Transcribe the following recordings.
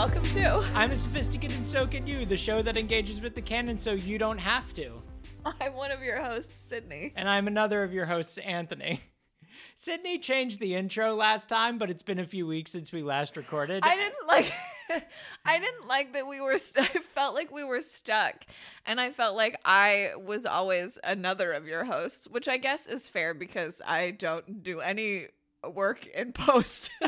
welcome to. I'm a sophisticated and so can you, the show that engages with the canon so you don't have to. I'm one of your hosts, Sydney. And I'm another of your hosts, Anthony. Sydney changed the intro last time, but it's been a few weeks since we last recorded. I didn't like. I didn't like that we were. St- I felt like we were stuck, and I felt like I was always another of your hosts, which I guess is fair because I don't do any work in post.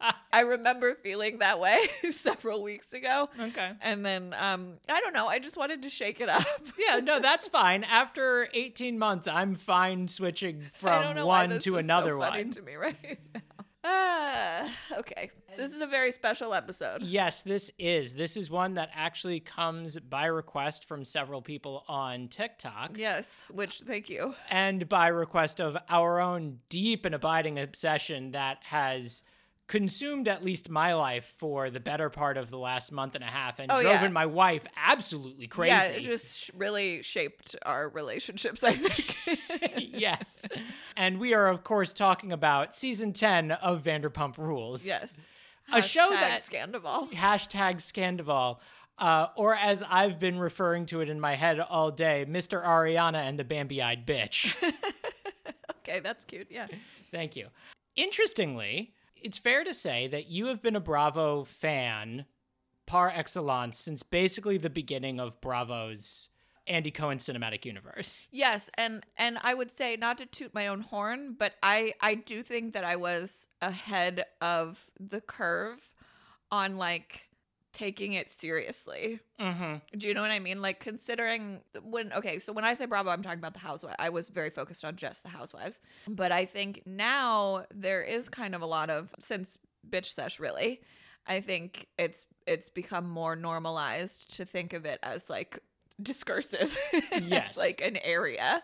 I remember feeling that way several weeks ago. Okay. And then um I don't know, I just wanted to shake it up. yeah, no, that's fine. After 18 months, I'm fine switching from one to another so one. to me right now. Ah, okay. This is a very special episode. Yes, this is. This is one that actually comes by request from several people on TikTok. Yes, which thank you. and by request of our own deep and abiding obsession that has consumed at least my life for the better part of the last month and a half and Oh, driven yeah. my wife absolutely crazy. Yeah, it just sh- really shaped our relationships, I think. yes. And we are, of course, talking about season 10 of Vanderpump Rules. yes. A show that Scandoval. hashtag Scandoval, uh, or as I've been referring to it in my head all day, Mr. Ariana and the Bambi eyed bitch. Okay, that's cute. Yeah. Thank you. Interestingly, it's fair to say that you have been a Bravo fan par excellence since basically the beginning of Bravo's Andy Cohen cinematic universe. Yes, and and I would say not to toot my own horn, but I I do think that I was ahead of the curve on like taking it seriously. Mm-hmm. Do you know what I mean? Like considering when okay, so when I say Bravo, I'm talking about the housewives. I was very focused on just the housewives. But I think now there is kind of a lot of since bitch sesh really. I think it's it's become more normalized to think of it as like discursive. Yes. like an area.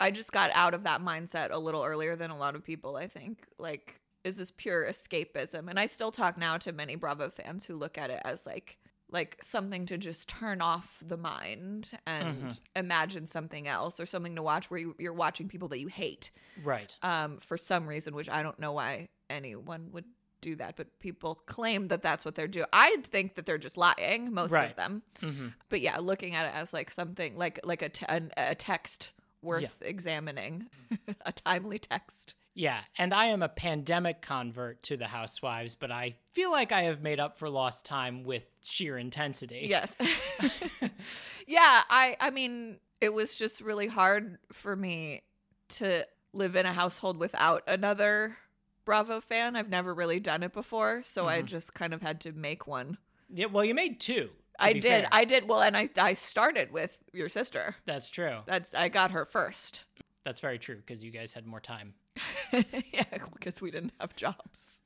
I just got out of that mindset a little earlier than a lot of people, I think. Like is this pure escapism? And I still talk now to many Bravo fans who look at it as like like something to just turn off the mind and Mhm. imagine something else or something to watch where you, you're watching people that you hate Right. um, for some reason, which I don't know why anyone would do that, but people claim that that's what they're doing. I think that they're just lying, most Right. of them. Mm-hmm. But yeah, looking at it as like something like like a, an, a text worth examining, a timely text. Yeah, and I am a pandemic convert to the Housewives, but I feel like I have made up for lost time with sheer intensity. Yes. yeah, I I mean, it was just really hard for me to live in a household without another Bravo fan. I've never really done it before, so I Mhm. just kind of had to make one. Yeah, well, you made two. I did. fair. I did. Well, and I I started with your sister. That's true. That's I got her first. That's very true because you guys had more time. yeah, because we didn't have jobs.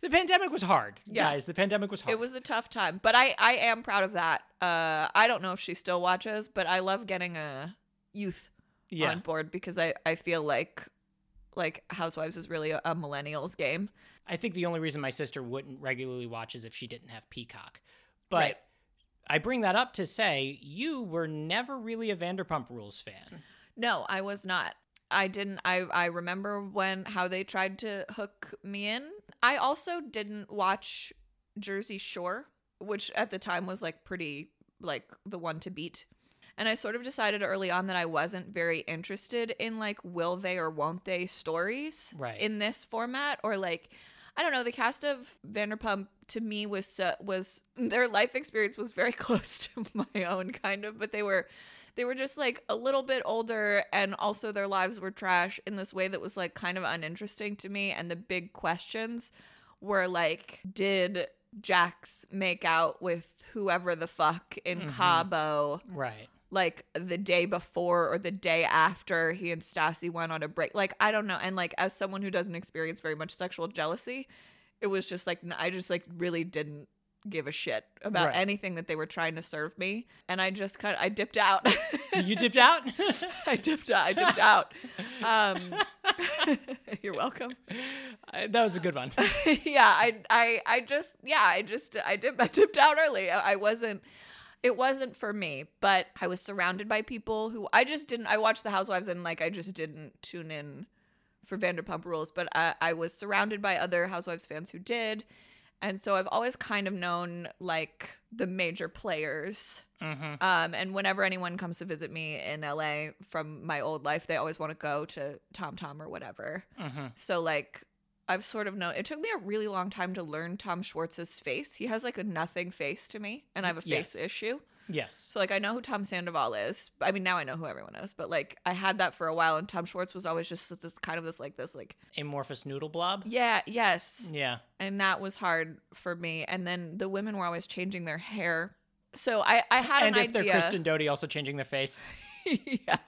The pandemic was hard, Yeah. guys. The pandemic was hard. It was a tough time, but I I am proud of that. Uh, I don't know if she still watches, but I love getting a youth yeah. on board because I I feel like like Housewives is really a, a millennials game. I think the only reason my sister wouldn't regularly watch is if she didn't have Peacock. But Right. I bring that up to say you were never really a Vanderpump Rules fan. No, I was not. I didn't I I remember when how they tried to hook me in. I also didn't watch Jersey Shore, which at the time was like pretty like the one to beat. And I sort of decided early on that I wasn't very interested in like will they or won't they stories Right. in this format or like I don't know the cast of Vanderpump to me was uh, was their life experience was very close to my own kind of but they were they were just like a little bit older and also their lives were trash in this way that was like kind of uninteresting to me and the big questions were like did Jax make out with whoever the fuck in Mhm. Cabo Right. like the day before or the day after he and Stassi went on a break. Like I don't know. And like as someone who doesn't experience very much sexual jealousy, it was just like I just like really didn't give a shit about Right. anything that they were trying to serve me, and I just kind of I dipped out. You dipped out? I dipped out. I dipped out. Um, you're welcome. Uh, that was a good one. yeah, I, I, I just, yeah, I just, I dipped, I dipped out early. I, I wasn't, it wasn't for me. But I was surrounded by people who I just didn't. I watched The Housewives and like I just didn't tune in for Vanderpump Rules. But I, I was surrounded by other Housewives fans who did, And so I've always kind of known like the major players. Mm-hmm. Um, and whenever anyone comes to visit me in LA from my old life, they always want to go to Tom Tom or whatever. Mm-hmm. So like I've sort of known it took me a really long time to learn Tom Schwartz's face. He has like a nothing face to me, and I have a face Yes. issue. Yes. So like I know who Tom Sandoval is. I mean now I know who everyone is, but like I had that for a while and Tom Schwartz was always just this kind of this like this like Amorphous noodle blob. yeah, yes. Yeah. And that was hard for me. And then the women were always changing their hair. So I I had and an if they're idea. Kristen Doute also changing their face. yeah.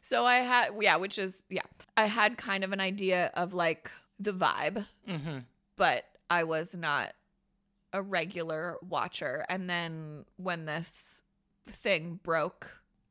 So I had yeah, which is yeah. I had kind of an idea of like the vibe, Mm-hmm. but I was not a regular watcher. And then when this thing broke,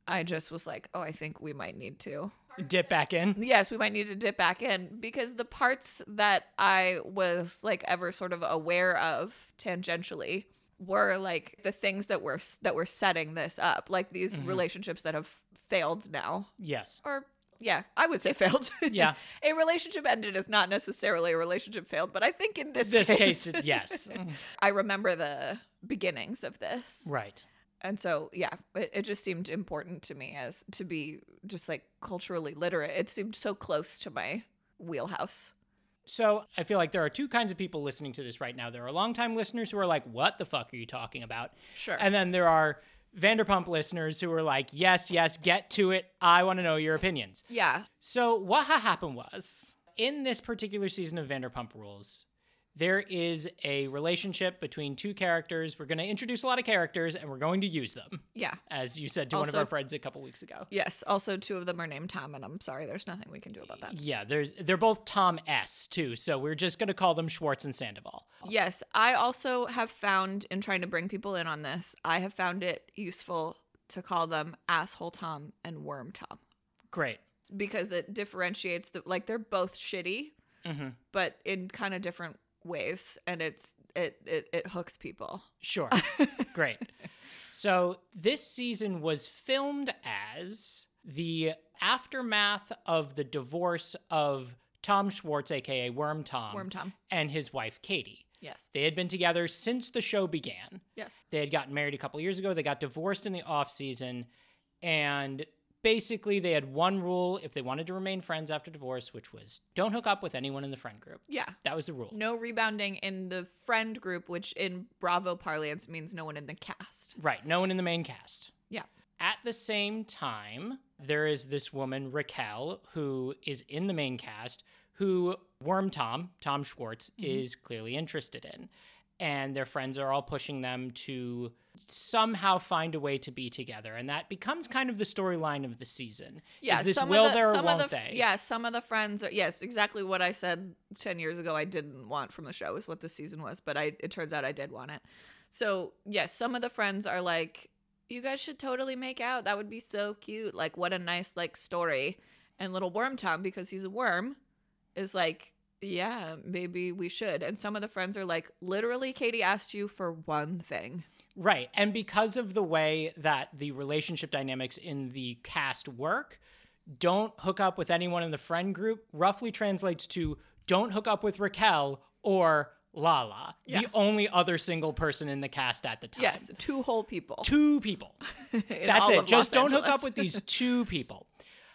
I just was like, oh, I think we might need to. Dip back in. Yes, we might need to dip back in because the parts that I was like ever sort of aware of tangentially were like the things that were that were setting this up, like these Mhm. relationships that have failed now, Yes. or yeah, I would say failed. Yeah. a relationship ended is not necessarily a relationship failed, but I think in this This case, case, yes. I remember the beginnings of this, right. and so yeah, it, it just seemed important to me as to be just like culturally literate. It seemed so close to my wheelhouse. So I feel like there are two kinds of people listening to this right now. There are longtime listeners who are like, "What the fuck are you talking about?" Sure. And then there are Vanderpump listeners who are like, "Yes, yes, get to it. I want to know your opinions." yeah. So what ha- happened was in this particular season of Vanderpump Rules, there is a relationship between two characters. We're going to introduce a lot of characters, and we're going to use them, Yeah. as you said to one of our friends a couple weeks ago. Yes. Also, two of them are named Tom, and I'm sorry, there's nothing we can do about that. Yeah, there's they're both Tom S too, so we're just going to call them Schwartz and Sandoval. Yes, I also have found in trying to bring people in on this, I have found it useful to call them asshole Tom and worm Tom Great. because it differentiates the like they're both shitty, hmm but in kind of different ways, and it's it it, it hooks people. Sure. Great. So this season was filmed as the aftermath of the divorce of Tom Schwartz, aka Worm Tom, Worm Tom. and his wife Katie. Yes. They had been together since the show began. Yes. They had gotten married a couple years ago. They got divorced in the off season, and basically they had one rule if they wanted to remain friends after divorce, which was don't hook up with anyone in the friend group. Yeah. That was the rule. No rebounding in the friend group, which in Bravo parlance means no one in the cast. Right. No one in the main cast. Yeah. At the same time, there is this woman, Raquel, who is in the main cast, who Worm Tom, Tom Schwartz, mm-hmm. is clearly interested in. And their friends are all pushing them to somehow find a way to be together. And that becomes kind of the storyline of the season. Yeah, is this some will of the, there or some won't of the, they? Yeah, some of the friends are yes, exactly what I said ten years ago. I didn't want from the show is what the season was, but I it turns out I did want it. So yes, some of the friends are like, you guys should totally make out. That would be so cute. Like what a nice like story. And little Worm Tom, because he's a worm, is like, yeah, maybe we should. And some of the friends are like, literally, Katie asked you for one thing. Right. And because of the way that the relationship dynamics in the cast work, don't hook up with anyone in the friend group roughly translates to don't hook up with Raquel or Lala, Yeah. the only other single person in the cast at the time. Yes, two whole people. Two people. That's it. Just Los don't hook up with these two people.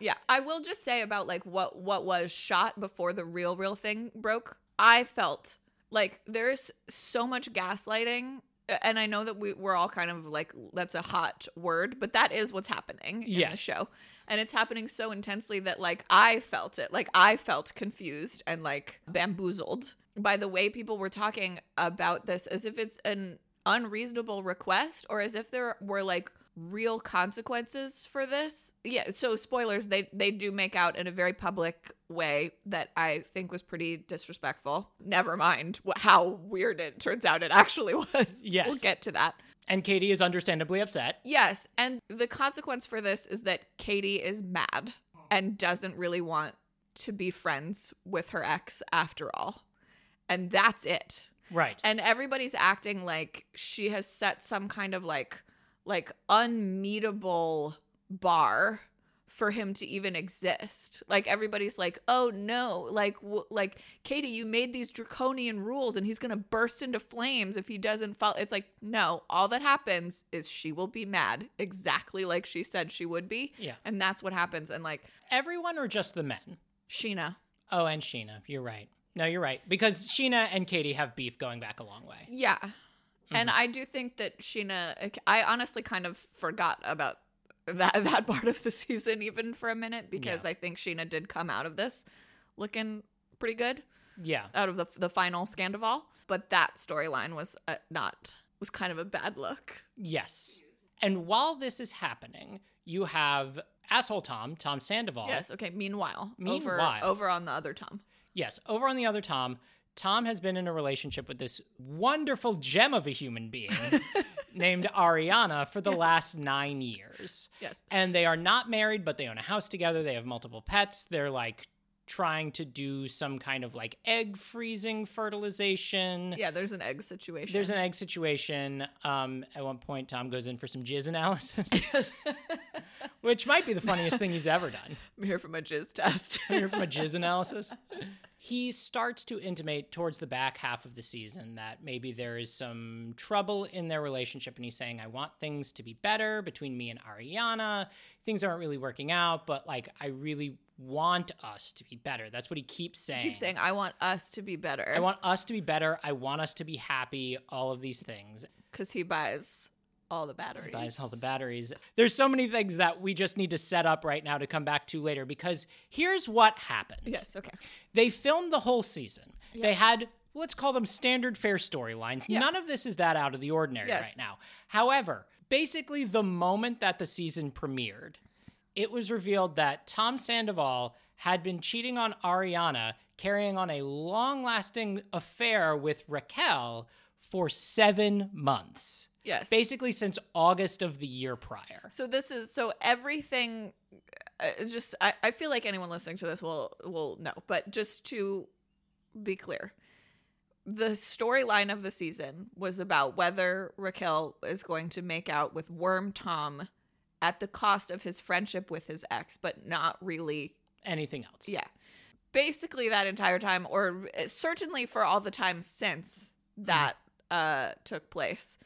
Yeah, I will just say about like what what was shot before the real real thing broke. I felt like there's so much gaslighting, and I know that we we're all kind of like that's a hot word, but that is what's happening in the show, and it's happening so intensely that like I felt it, like I felt confused and like bamboozled by the way people were talking about this, as if it's an unreasonable request or as if there were like real consequences for this. Yeah, so spoilers, they they do make out in a very public way that I think was pretty disrespectful. Never mind wh- how weird it turns out it actually was. Yes. We'll get to that. And Katie is understandably upset. Yes, and the consequence for this is that Katie is mad and doesn't really want to be friends with her ex after all. And that's it Right. and everybody's acting like she has set some kind of like like unmeetable bar for him to even exist. Like everybody's like, "Oh no, like w- like Katie, you made these draconian rules and he's going to burst into flames if he doesn't follow." It's like, "No, all that happens is she will be mad exactly like she said she would be." Yeah. And that's what happens and like Everyone or just the men? Scheana. Oh, and Scheana. You're right. No, you're right. Because Scheana and Katie have beef going back a long way. Yeah. And I do think that Scheana I honestly kind of forgot about that that part of the season even for a minute because Yeah. I think Scheana did come out of this looking pretty good. Yeah. out of the the final Scandoval, but that storyline was uh, not was kind of a bad look. Yes. And while this is happening, you have asshole Tom, Tom Sandoval. Yes. Okay. Meanwhile, Meanwhile. over over on the other Tom. Yes. Over on the other Tom, Tom has been in a relationship with this wonderful gem of a human being named Ariana for the last nine years. Yes. And they are not married, but they own a house together. They have multiple pets. They're like trying to do some kind of like egg freezing fertilization. Yeah. There's an egg situation. There's an egg situation. Um, at one point, Tom goes in for some jizz analysis, which might be the funniest thing he's ever done. I'm here for my jizz test. Here from a jizz analysis. He starts to intimate towards the back half of the season that maybe there is some trouble in their relationship, and he's saying, I want things to be better between me and Ariana. Things aren't really working out, but like, I really want us to be better. That's what he keeps saying. Keep saying I want us to be better. I want us to be better. I want us to be happy. All of these things. because he buys all the batteries. buys all the batteries. There's so many things that we just need to set up right now to come back to later because here's what happened. Yes. Okay. They filmed the whole season. They had let's call them standard fair storylines. Yeah. None of this is that out of the ordinary Yes. right now. However, basically the moment that the season premiered, it was revealed that Tom Sandoval had been cheating on Ariana, carrying on a long-lasting affair with Raquel for 7 months. Yes. Basically since August of the year prior. So this is so everything. Uh, just I, I feel like anyone listening to this will will know, but just to be clear, the storyline of the season was about whether Raquel is going to make out with Worm Tom at the cost of his friendship with his ex, but not really. Anything else? Yeah, basically that entire time, or certainly for all the time since that uh took place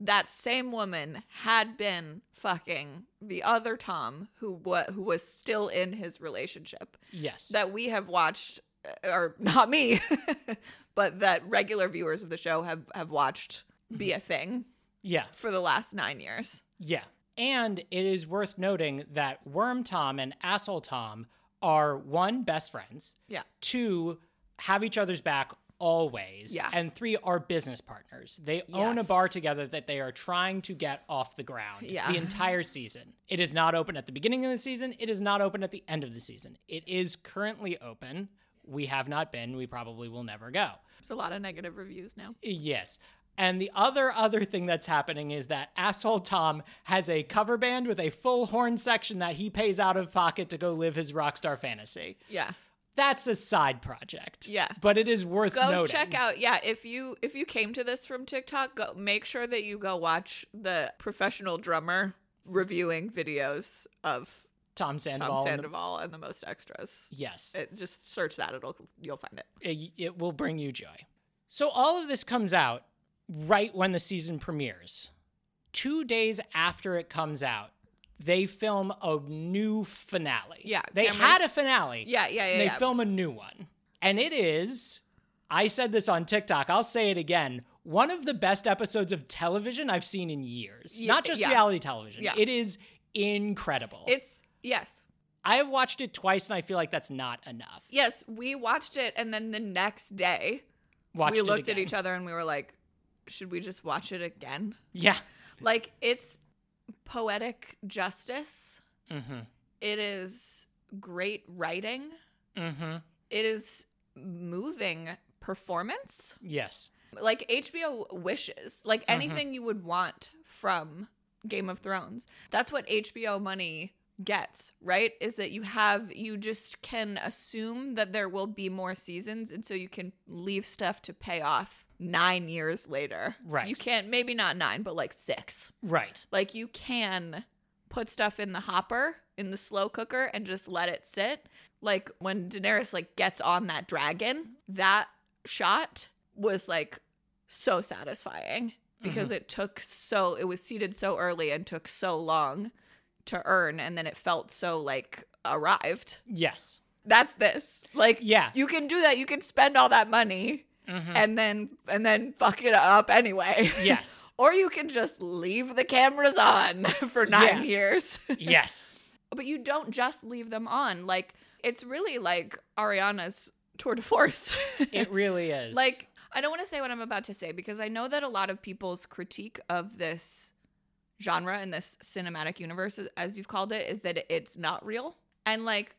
that same woman had been fucking the other Tom who wa- who was still in his relationship Yes. that we have watched uh, or not me but that regular viewers of the show have have watched be a thing yeah. for the last 9 years. Yeah. And it is worth noting that Worm Tom and Asshole Tom are one, best friends, Yeah. two, have each other's back always, Yeah. and three, are business partners. They own a bar together that they are trying to get off the ground Yeah. the entire season. It is not open at the beginning of the season, it is not open at the end of the season. It is currently open. We have not been, we probably will never go. There's a lot of negative reviews now. Yes. And the other other thing that's happening is that asshole Tom has a cover band with a full horn section that he pays out of pocket to go live his rock star fantasy. Yeah. That's a side project. Yeah. But it is worth Go noting. check out yeah, if you if you came to this from TikTok, go make sure that you go watch the professional drummer reviewing videos of Tom Sandoval. Tom and the- and the most extras. yes. It, just search that; it'll you'll find it. it, it will bring you joy. So all of this comes out right when the season premieres. Two days after it comes out, they film a new finale. Yeah, They cameras- had a finale. Yeah, yeah, yeah. and they yeah. film a new one. And it is, I said this on TikTok, I'll say it again, one of the best episodes of television I've seen in years. Ye- Not just yeah. reality television. Yeah. It is incredible. It's yes, I have watched it twice and I feel like that's not enough. yes. We watched it, and then the next day Watched we looked at each other and we were like, "Should we just watch it again?" Yeah. Like it's poetic justice. Mm-hmm. It is great writing. Mm-hmm. It is moving performance. Yes. like HBO wishes, like anything you would want from Game of Thrones. That's what HBO money gets, right? Is that you have you just can assume that there will be more seasons and so you can leave stuff to pay off 9 years later. Right. You can't maybe not 9, but like 6. Right. Like you can put stuff in the hopper in the slow cooker and just let it sit. Like when Daenerys like gets on that dragon, that shot was like so satisfying because mm-hmm. it took so it was seated so early and took so long to earn and then it felt so like arrived. Yes. That's this. Like Yeah. you can do that. You can spend all that money Mhm. and then and then fuck it up anyway. Yes. or you can just leave the cameras on for 9 Yeah. years. yes. but you don't just leave them on. Like it's really like Ariana's tour de force. It really is. like I don't want to say what I'm about to say because I know that a lot of people's critique of this genre and this cinematic universe as you've called it is that it's not real. And like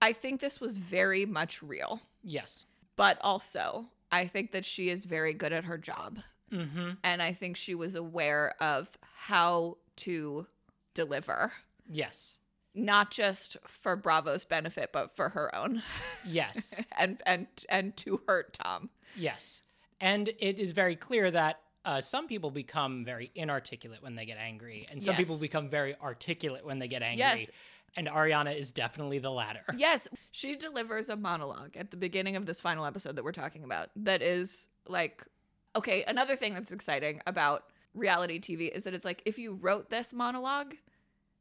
I think this was very much real. yes. But also, I think that she is very good at her job. Mm-hmm. And I think she was aware of how to deliver, Yes. not just for Bravo's benefit, but for her own. Yes. and and and to hurt Tom. yes. And it is very clear that uh, some people become very inarticulate when they get angry, and some Yes. people become very articulate when they get angry. Yes. And Ariana is definitely the latter. Yes, she delivers a monologue at the beginning of this final episode that we're talking about that is like okay, another thing that's exciting about reality TV is that it's like if you wrote this monologue,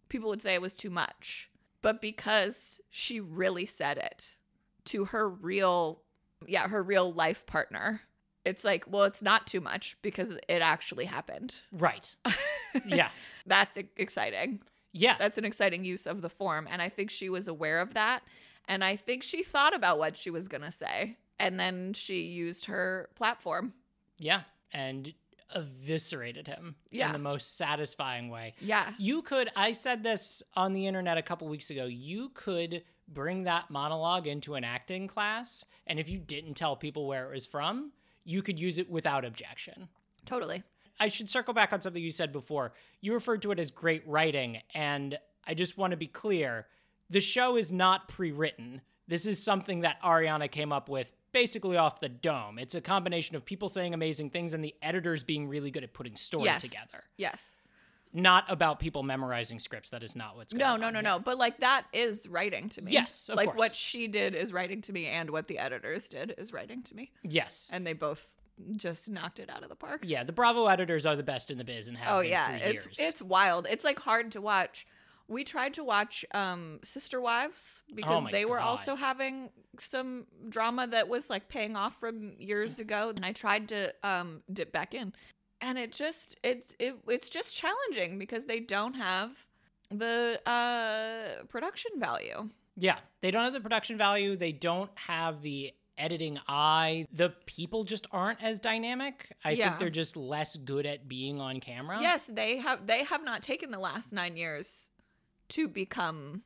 people would say it was too much. But because she really said it to her real yeah, her real life partner, it's like, well, it's not too much because it actually happened. Right. Yeah. That's exciting. Yeah. That's an exciting use of the form. And I think she was aware of that. And I think she thought about what she was going to say. And then she used her platform. Yeah. And eviscerated him Yeah. in the most satisfying way. Yeah. You could, I said this on the internet a couple weeks ago, you could bring that monologue into an acting class. And if you didn't tell people where it was from, you could use it without objection. Totally. I should circle back on something you said before. You referred to it as great writing, and I just want to be clear the show is not pre written. This is something that Ariana came up with basically off the dome. It's a combination of people saying amazing things and the editors being really good at putting story Yes. together. Yes. Not about people memorizing scripts. That is not what's going No, on. no, no, here. no. But like that is writing to me. Yes, like course. what she did is writing to me, and what the editors did is writing to me. Yes. And they both just knocked it out of the park. Yeah, the Bravo editors are the best in the biz and have Oh been yeah, for it's years. it's wild. It's like hard to watch. We tried to watch um Sister Wives because Oh they were God. also having some drama that was like paying off from years ago and I tried to um dip back in. And it just it's it, it's just challenging because they don't have the uh production value. Yeah, they don't have the production value. They don't have the editing eye. The people just aren't as dynamic. I Yeah. think they're just less good at being on camera. Yes, they have they have not taken the last 9 years to become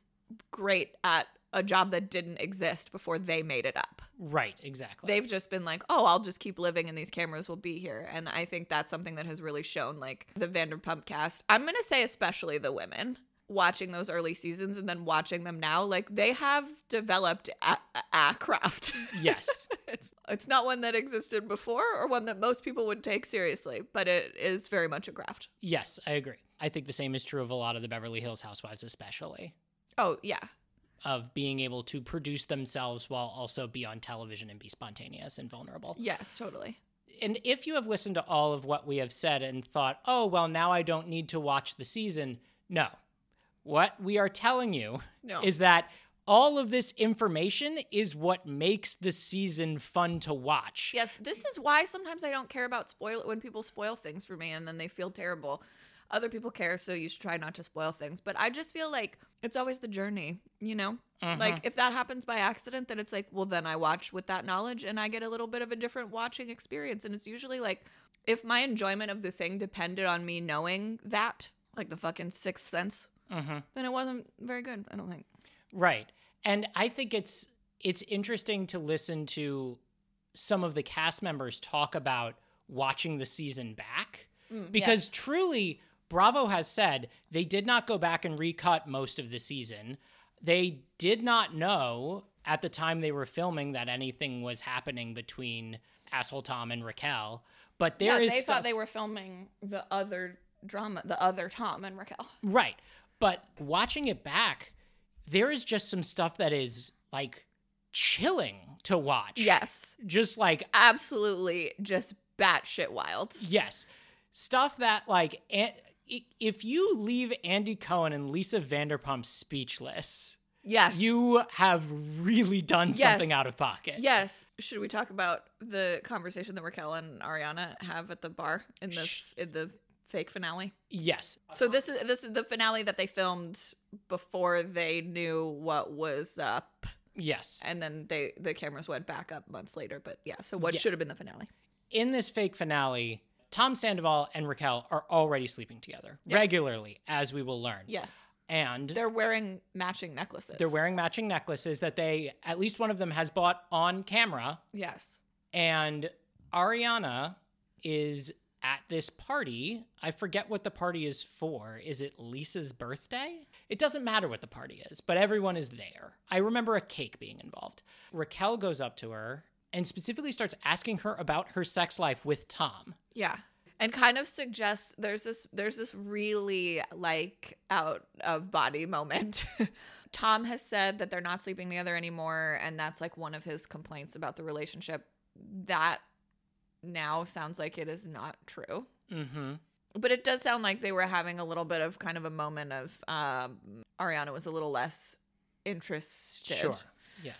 great at a job that didn't exist before they made it up. Right, exactly. they've just been like, oh, I'll just keep living and these cameras will be here. And I think that's something that has really shown like the Vanderpump cast. I'm going to say, especially the women watching those early seasons and then watching them now, like they have developed a, a craft. yes. it's, it's not one that existed before or one that most people would take seriously, but it is very much a craft. Yes, I agree. I think the same is true of a lot of the Beverly Hills housewives especially. Oh, yeah. Of being able to produce themselves while also be on television and be spontaneous and vulnerable. Yes, totally. And if you have listened to all of what we have said and thought, oh, well, now I don't need to watch the season, no. What we are telling you No. is that all of this information is what makes the season fun to watch. Yes, this is why sometimes I don't care about spoil when people spoil things for me and then they feel terrible. Other people care, so you should try not to spoil things. But I just feel like it's always the journey, you know? Mhm. Like if that happens by accident, then it's like, well, then I watch with that knowledge and I get a little bit of a different watching experience. And it's usually like if my enjoyment of the thing depended on me knowing that, like the fucking sixth sense, Mhm. then it wasn't very good, I don't think. Right. And I think it's it's interesting to listen to some of the cast members talk about watching the season back because truly Bravo has said they did not go back and recut most of the season. They did not know at the time they were filming that anything was happening between Asshole Tom and Raquel. But there yeah, is they stuff- thought they were filming the other drama, the other Tom and Raquel. Right. But watching it back, there is just some stuff that is like chilling to watch. Yes. Just like Absolutely just batshit wild. Yes. Stuff that, like, an- if you leave Andy Cohen and Lisa Vanderpump speechless, Yes. you have really done something Yes. out of pocket. Yes. Should we talk about the conversation that Raquel and Ariana have at the bar in the Sh- in the fake finale? Yes. So this is this is the finale that they filmed before they knew what was up, Yes. and then they the cameras went back up months later. But yeah, so what Yeah. should have been the finale? In this fake finale, Tom Sandoval and Raquel are already sleeping together Yes. regularly, as we will learn. Yes, And they're wearing matching necklaces. they're wearing matching necklaces that they, at least one of them, has bought on camera. yes, And Ariana is at this party. I forget what the party is for. Is it Lisa's birthday? It doesn't matter what the party is, but everyone is there. I remember a cake being involved. Raquel goes up to her and specifically starts asking her about her sex life with Tom. yeah, and kind of suggests there's this there's this really like out of body moment. Tom has said that they're not sleeping together anymore, and that's like one of his complaints about the relationship. That now sounds like it is not true. Mm-hmm. But it does sound like they were having a little bit of kind of a moment of um, Ariana was a little less interested. Sure. Yeah.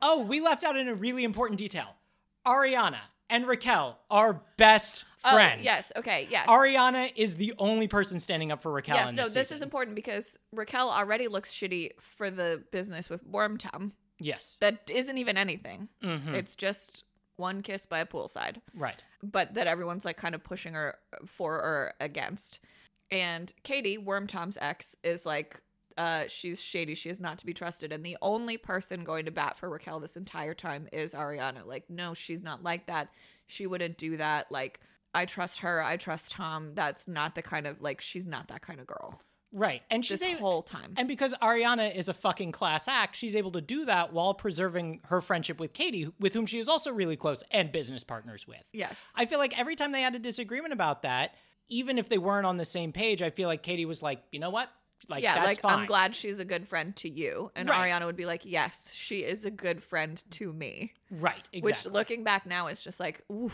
Oh, we left out in a really important detail. Ariana and Raquel are best Oh, friends. yes. Okay. Yes. Ariana is the only person standing up for Raquel yes. No. this This is important because Raquel already looks shitty for the business with Wormtom. Yes. That isn't even anything. Mhm. It's just one kiss by a poolside. Right. but that everyone's like kind of pushing her for or against. And Katie, Worm Tom's ex, is like, uh, she's shady. She is not to be trusted. And the only person going to bat for Raquel this entire time is Ariana. Like, no, she's not like that. She wouldn't do that. Like, I trust her. I trust Tom. That's not the kind of like she's not that kind of girl. Right. And she's This a- whole time. and because Ariana is a fucking class act, she's able to do that while preserving her friendship with Katie, with whom she is also really close and business partners with. yes. I feel like every time they had a disagreement about that, even if they weren't on the same page, I feel like Katie was like, you know what? Like, yeah, like fine. I'm glad she's a good friend to you. And Right. Ariana would be like, Yes, she is a good friend to me. Right. Exactly. Which looking back now is just like, ooh,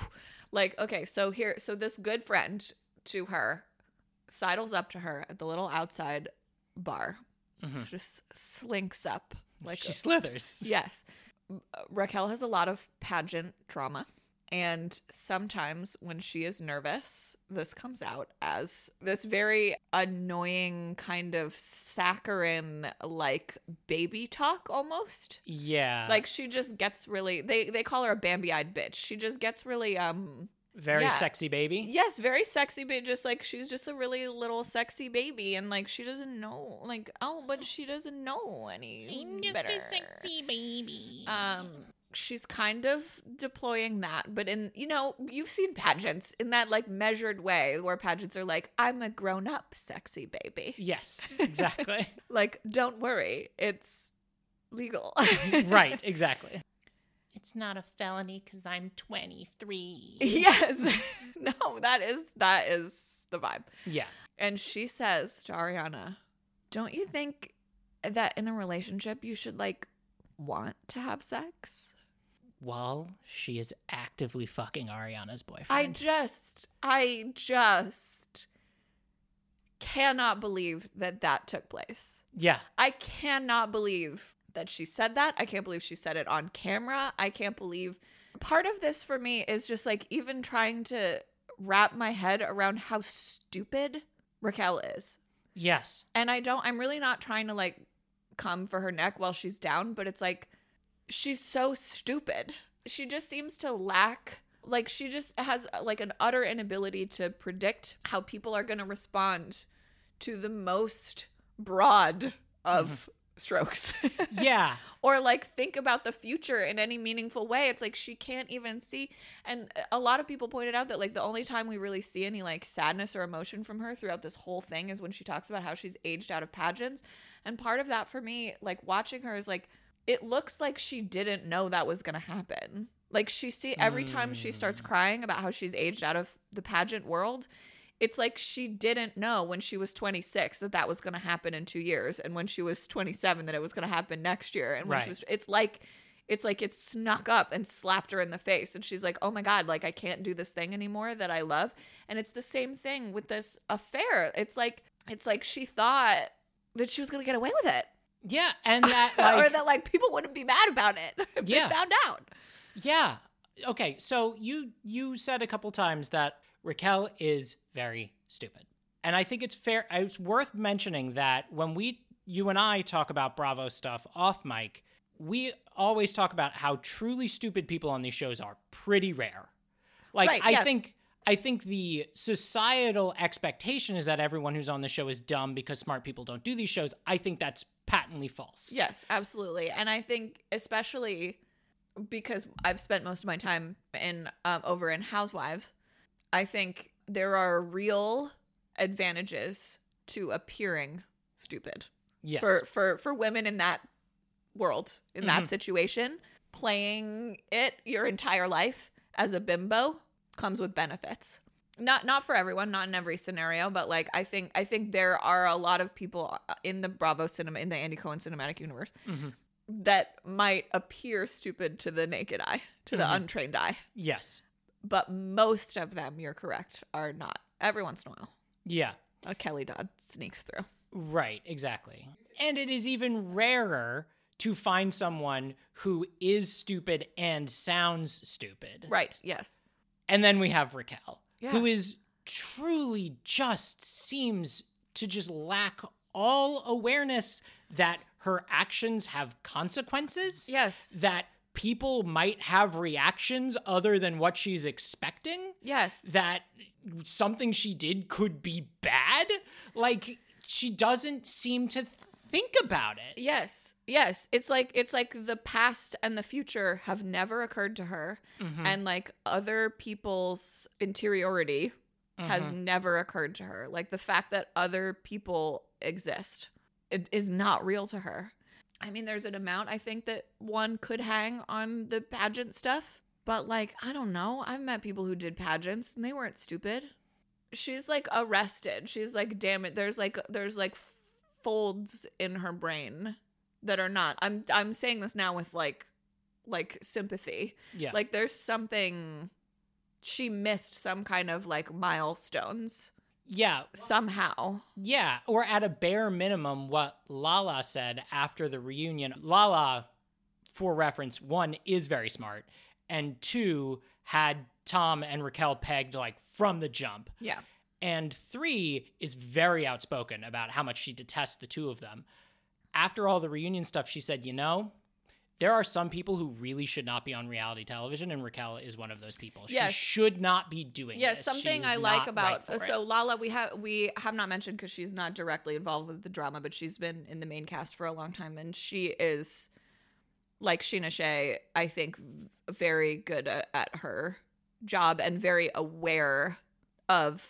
like okay, so here, so this good friend to her sidles up to her at the little outside bar, Mhm. just slinks up like she a- slithers. yes. Raquel has a lot of pageant trauma. And sometimes when she is nervous, this comes out as this very annoying kind of saccharine like baby talk almost Yeah. like she just gets really they they call her a bambi-eyed bitch she just gets really um very yeah. sexy baby. yes very sexy but just like she's just a really little sexy baby and like she doesn't know like oh but she doesn't know any I'm better. A sexy baby. um she's kind of deploying that but in you know you've seen pageants in that like measured way where pageants are like i'm a grown-up sexy baby Yes, exactly. like don't worry it's legal right, exactly. It's not a felony because I'm 23. yes no that is that is the vibe Yeah. and she says to ariana don't you think that in a relationship you should like want to have sex While she is actively fucking Ariana's boyfriend. i just i just cannot believe that that took place yeah. i cannot believe that she said that i can't believe she said it on camera i can't believe part of this for me is just like even trying to wrap my head around how stupid raquel is Yes. And I don't, I'm really not trying to like come for her neck while she's down, but it's like she's so stupid. She just seems to lack, like, she just has uh, like an utter inability to predict how people are going to respond to the most broad of mm-hmm. Strokes. Yeah. or like think about the future in any meaningful way. It's like she can't even see. And a lot of people pointed out that like the only time we really see any like sadness or emotion from her throughout this whole thing is when she talks about how she's aged out of pageants. And part of that for me, like watching her is like it looks like she didn't know that was going to happen. Like she see every time she starts Mm. crying about how she's aged out of the pageant world, it's like she didn't know when she was 26 that that was going to happen in 2 years and when she was 27 that it was going to happen next year and when Right. she was it's like it's like it snuck up and slapped her in the face and she's like oh my god like i can't do this thing anymore that i love and it's the same thing with this affair it's like it's like she thought that she was going to get away with it Yeah, and that or that like people wouldn't be mad about it if Yeah. they found out yeah. Okay, so you you said a couple times that Raquel is very stupid. And I think it's fair it's worth mentioning that when we you and I talk about Bravo stuff off mic, we always talk about how truly stupid people on these shows are pretty rare. Like Right, I yes. think I think the societal expectation is that everyone who's on the show is dumb because smart people don't do these shows. I think that's patently false. Yes, absolutely. And I think especially because I've spent most of my time in um, over in Housewives, I think there are real advantages to appearing stupid Yes. for for for women in that world in that Mhm. situation. Playing it your entire life as a bimbo comes with benefits. Not not for everyone, not in every scenario, but like I think I think there are a lot of people uh, in the Bravo cinema in the Andy Cohen cinematic universe Mhm. that might appear stupid to the naked eye, to the Mhm. untrained eye. yes. But most of them, you're correct, are not. Every once in a while, Yeah. a Kelly Dodd sneaks through. Right, exactly. And it is even rarer to find someone who is stupid and sounds stupid. Right, yes. And then we have Raquel, Yeah. who is truly just seems to just lack all awareness that her actions have consequences. Yes. That people might have reactions other than what she's expecting Yes. that something she did could be bad. Like she doesn't seem to think about it. Yes. Yes. It's like it's like the past and the future have never occurred to her Mhm. and like other people's interiority has Mhm. never occurred to her. Like the fact that other people exist it is not real to her. I mean, there's an amount I think that one could hang on the pageant stuff, but like, I don't know. I've met people who did pageants and they weren't stupid. She's like arrested. She's like, damn it. There's like, there's like folds in her brain that are not. I'm, I'm saying this now with like, like sympathy. Yeah. Like there's something she missed some kind of like milestones yeah. somehow. Yeah. Or at a bare minimum, what Lala said after the reunion. Lala, for reference, one is very smart, and two had Tom and Raquel pegged like from the jump. Yeah. And three is very outspoken about how much she detests the two of them. After all the reunion stuff, she said, you know, there are some people who really should not be on reality television, and Raquel is one of those people. Yes. She should not be doing Yes, this. something She's I like about right so. Lala we have we have not mentioned because she's not directly involved with the drama, but she's been in the main cast for a long time, and she is like Scheana Shay. I think very good at, at her job and very aware of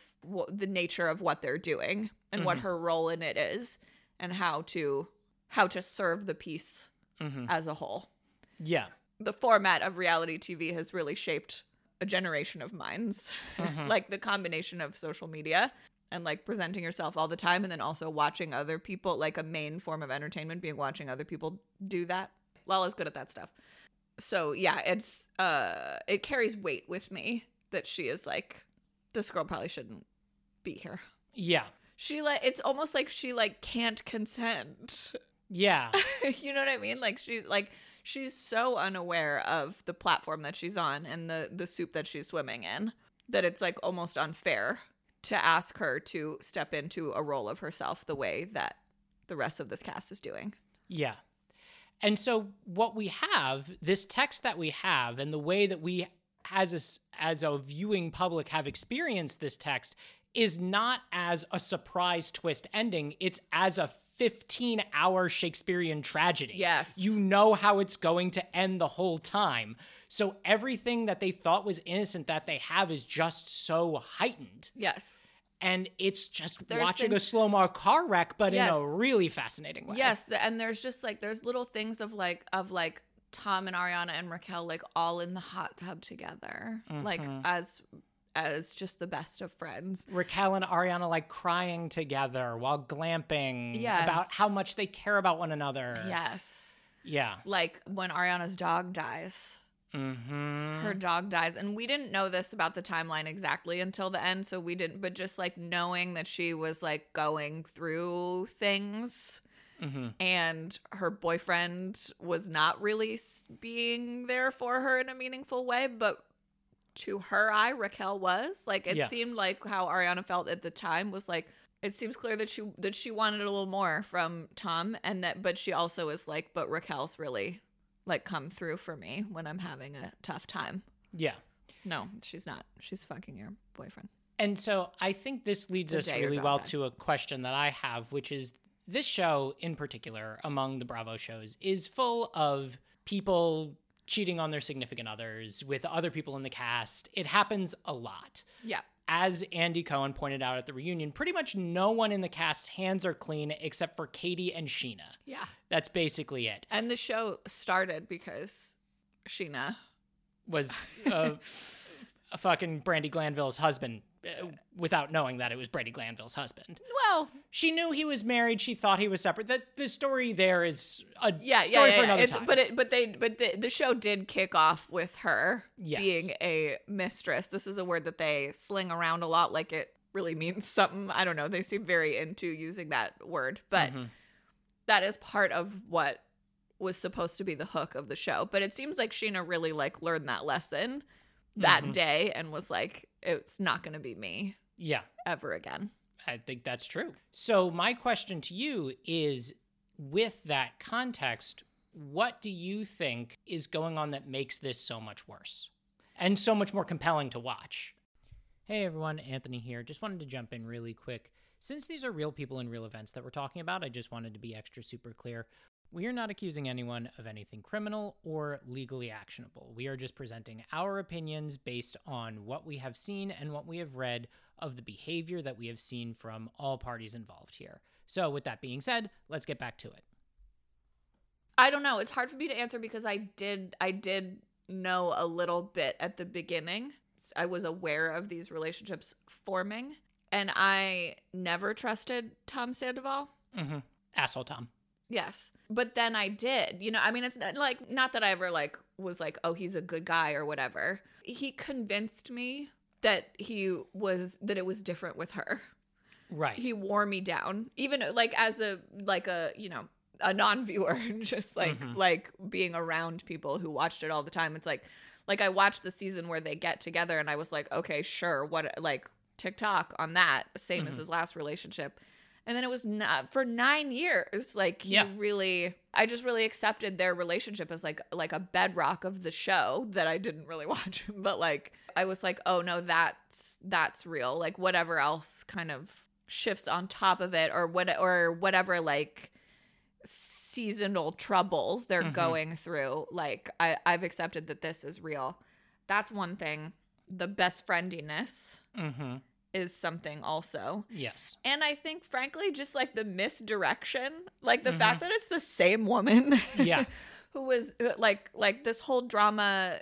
the nature of what they're doing and what Mhm. her role in it is, and how to how to serve the piece Mhm. as a whole. Yeah. the format of reality TV has really shaped a generation of minds. Mhm. like the combination of social media and like presenting yourself all the time and then also watching other people like a main form of entertainment being watching other people do that. Lala's good at that stuff. So yeah, it's uh it carries weight with me that she is like this girl probably shouldn't be here. Yeah. She like it's almost like she like can't consent. Yeah. you know what I mean? Like she's like she's so unaware of the platform that she's on and the the soup that she's swimming in that it's like almost unfair to ask her to step into a role of herself the way that the rest of this cast is doing. Yeah. And so what we have, this text that we have and the way that we as a, as a viewing public have experienced this text is not as a surprise twist ending, it's as a 15 hour Shakespearean tragedy. Yes. You know how it's going to end the whole time. So everything that they thought was innocent that they have is just so heightened. Yes. And it's just There's watching a slow mo car wreck, but Yes. in a really fascinating way. Yes, the, and there's just like there's little things of like of like Tom and Ariana and Raquel like all in the hot tub together, like Mhm. as as just the best of friends. Raquel and Ariana like crying together while glamping about how much they care about one another. Yes. Yeah. Like when Ariana's dog dies. Mm-hmm. her dog dies and we didn't know this about the timeline exactly until the end so we didn't but just like knowing that she was like going through things mm-hmm. and her boyfriend was not really being there for her in a meaningful way but to her eye Raquel was like it Yeah. seemed like how Ariana felt at the time was like it seems clear that she that she wanted a little more from Tom and that but she also is like but Raquel's really like come through for me when I'm having a tough time. Yeah. No, she's not. She's fucking your boyfriend. And so I think this leads The us really well died. to a question that I have, which is this show in particular, among the Bravo shows, is full of people cheating on their significant others with other people in the cast. It happens a lot. Yeah. As Andy Cohen pointed out at the reunion, pretty much no one in the cast's hands are clean except for Katie and Scheana. Yeah. That's basically it. And the show started because Scheana. Was uh, a fucking Brandi Glanville's husband uh, without knowing that it was Brandi Glanville's husband. Well, She knew he was married. She thought he was separate. That the story there is a yeah, yeah, story yeah. for another It's- time. But it, but they, but the, the show did kick off with her Yes. being a mistress. This is a word that they sling around a lot, like it really means something. I don't know. They seem very into using that word, but Mhm. that is part of what was supposed to be the hook of the show. But it seems like Scheana really like learned that lesson that Mhm. day and was like, it's not going to be me yeah, ever again. I think that's true. So my question to you is, with that context, what do you think is going on that makes this so much worse and so much more compelling to watch? Hey everyone, Anthony here. Just wanted to jump in really quick. Since these are real people and real events that we're talking about, I just wanted to be extra super clear. We are not accusing anyone of anything criminal or legally actionable. We are just presenting our opinions based on what we have seen and what we have read of the behavior that we have seen from all parties involved here. So, with that being said, let's get back to it. I don't know. It's hard for me to answer because I did I did know a little bit at the beginning. I was aware of these relationships forming and I never trusted Tom Sandoval. Mm-hmm. Asshole Tom. Yes. But then I did. You know, I mean it's not, like not that I ever like was like, "Oh, he's a good guy" or whatever. He convinced me that he was that it was different with her. Right. he wore me down even like as a like a you know a non-viewer and just like Mhm. like being around people who watched it all the time it's like like i watched the season where they get together and i was like okay sure what like tiktok on that same as Mhm. his last relationship and then it was not for nine years like he Yeah. really i just really accepted their relationship as like like a bedrock of the show that i didn't really watch but like i was like oh no that's that's real like whatever else kind of shifts on top of it or what or whatever like seasonal troubles they're Mhm. going through like I, i've accepted that this is real that's one thing the best friendiness mm-hmm. Is something also Yes. and I think, frankly, just like the misdirection, like the Mhm. fact that it's the same woman, Yeah. who was uh, like, like this whole drama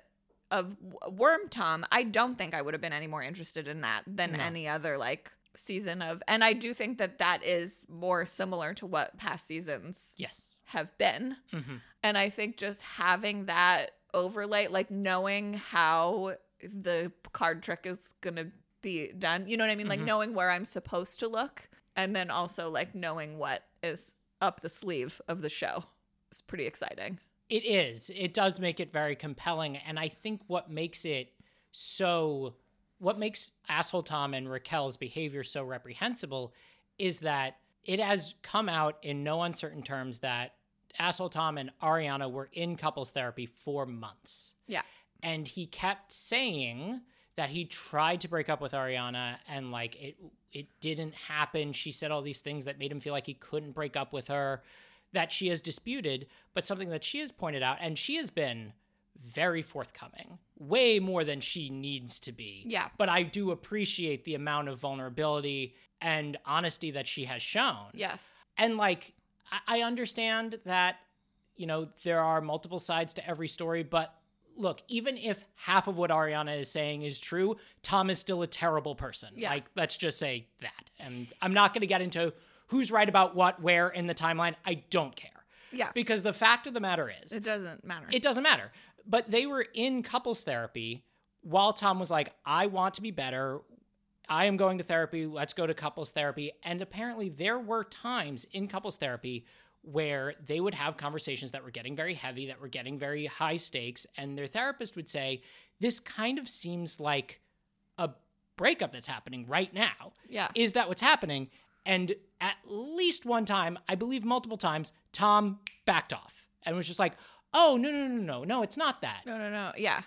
of Worm Tom. I don't think I would have been any more interested in that than No. any other like season of. And I do think that that is more similar to what past seasons Yes. have been. Mm-hmm. And I think just having that overlay, like knowing how the card trick is going to be done, you know what I mean? Like Mhm. knowing where I'm supposed to look. And then also like knowing what is up the sleeve of the show It's pretty exciting. It is. It does make it very compelling. And I think what makes it so, what makes Asshole Tom and Raquel's behavior so reprehensible is that it has come out in no uncertain terms that Asshole Tom and Ariana were in couples therapy for months. Yeah. And he kept saying that he tried to break up with Ariana and like it it didn't happen. She said all these things that made him feel like he couldn't break up with her that she has disputed, but something that she has pointed out and she has been very forthcoming, way more than she needs to be. Yeah. But I do appreciate the amount of vulnerability and honesty that she has shown. Yes. And like, I- I understand that, you know, there are multiple sides to every story, but look, even if half of what Ariana is saying is true, Tom is still a terrible person. Yeah. Like, let's just say that. And I'm not going to get into who's right about what, where in the timeline. I don't care. Yeah. Because the fact of the matter is, It doesn't matter. it doesn't matter. But they were in couples therapy while Tom was like, I want to be better. I am going to therapy. Let's go to couples therapy. And apparently, there were times in couples therapy where they would have conversations that were getting very heavy, that were getting very high stakes. And their therapist would say, This kind of seems like a breakup that's happening right now. Yeah. Is that what's happening? And at least one time, I believe multiple times, Tom backed off and was just like, oh, no, no, no, no, no, it's not that. no, no, no. Yeah.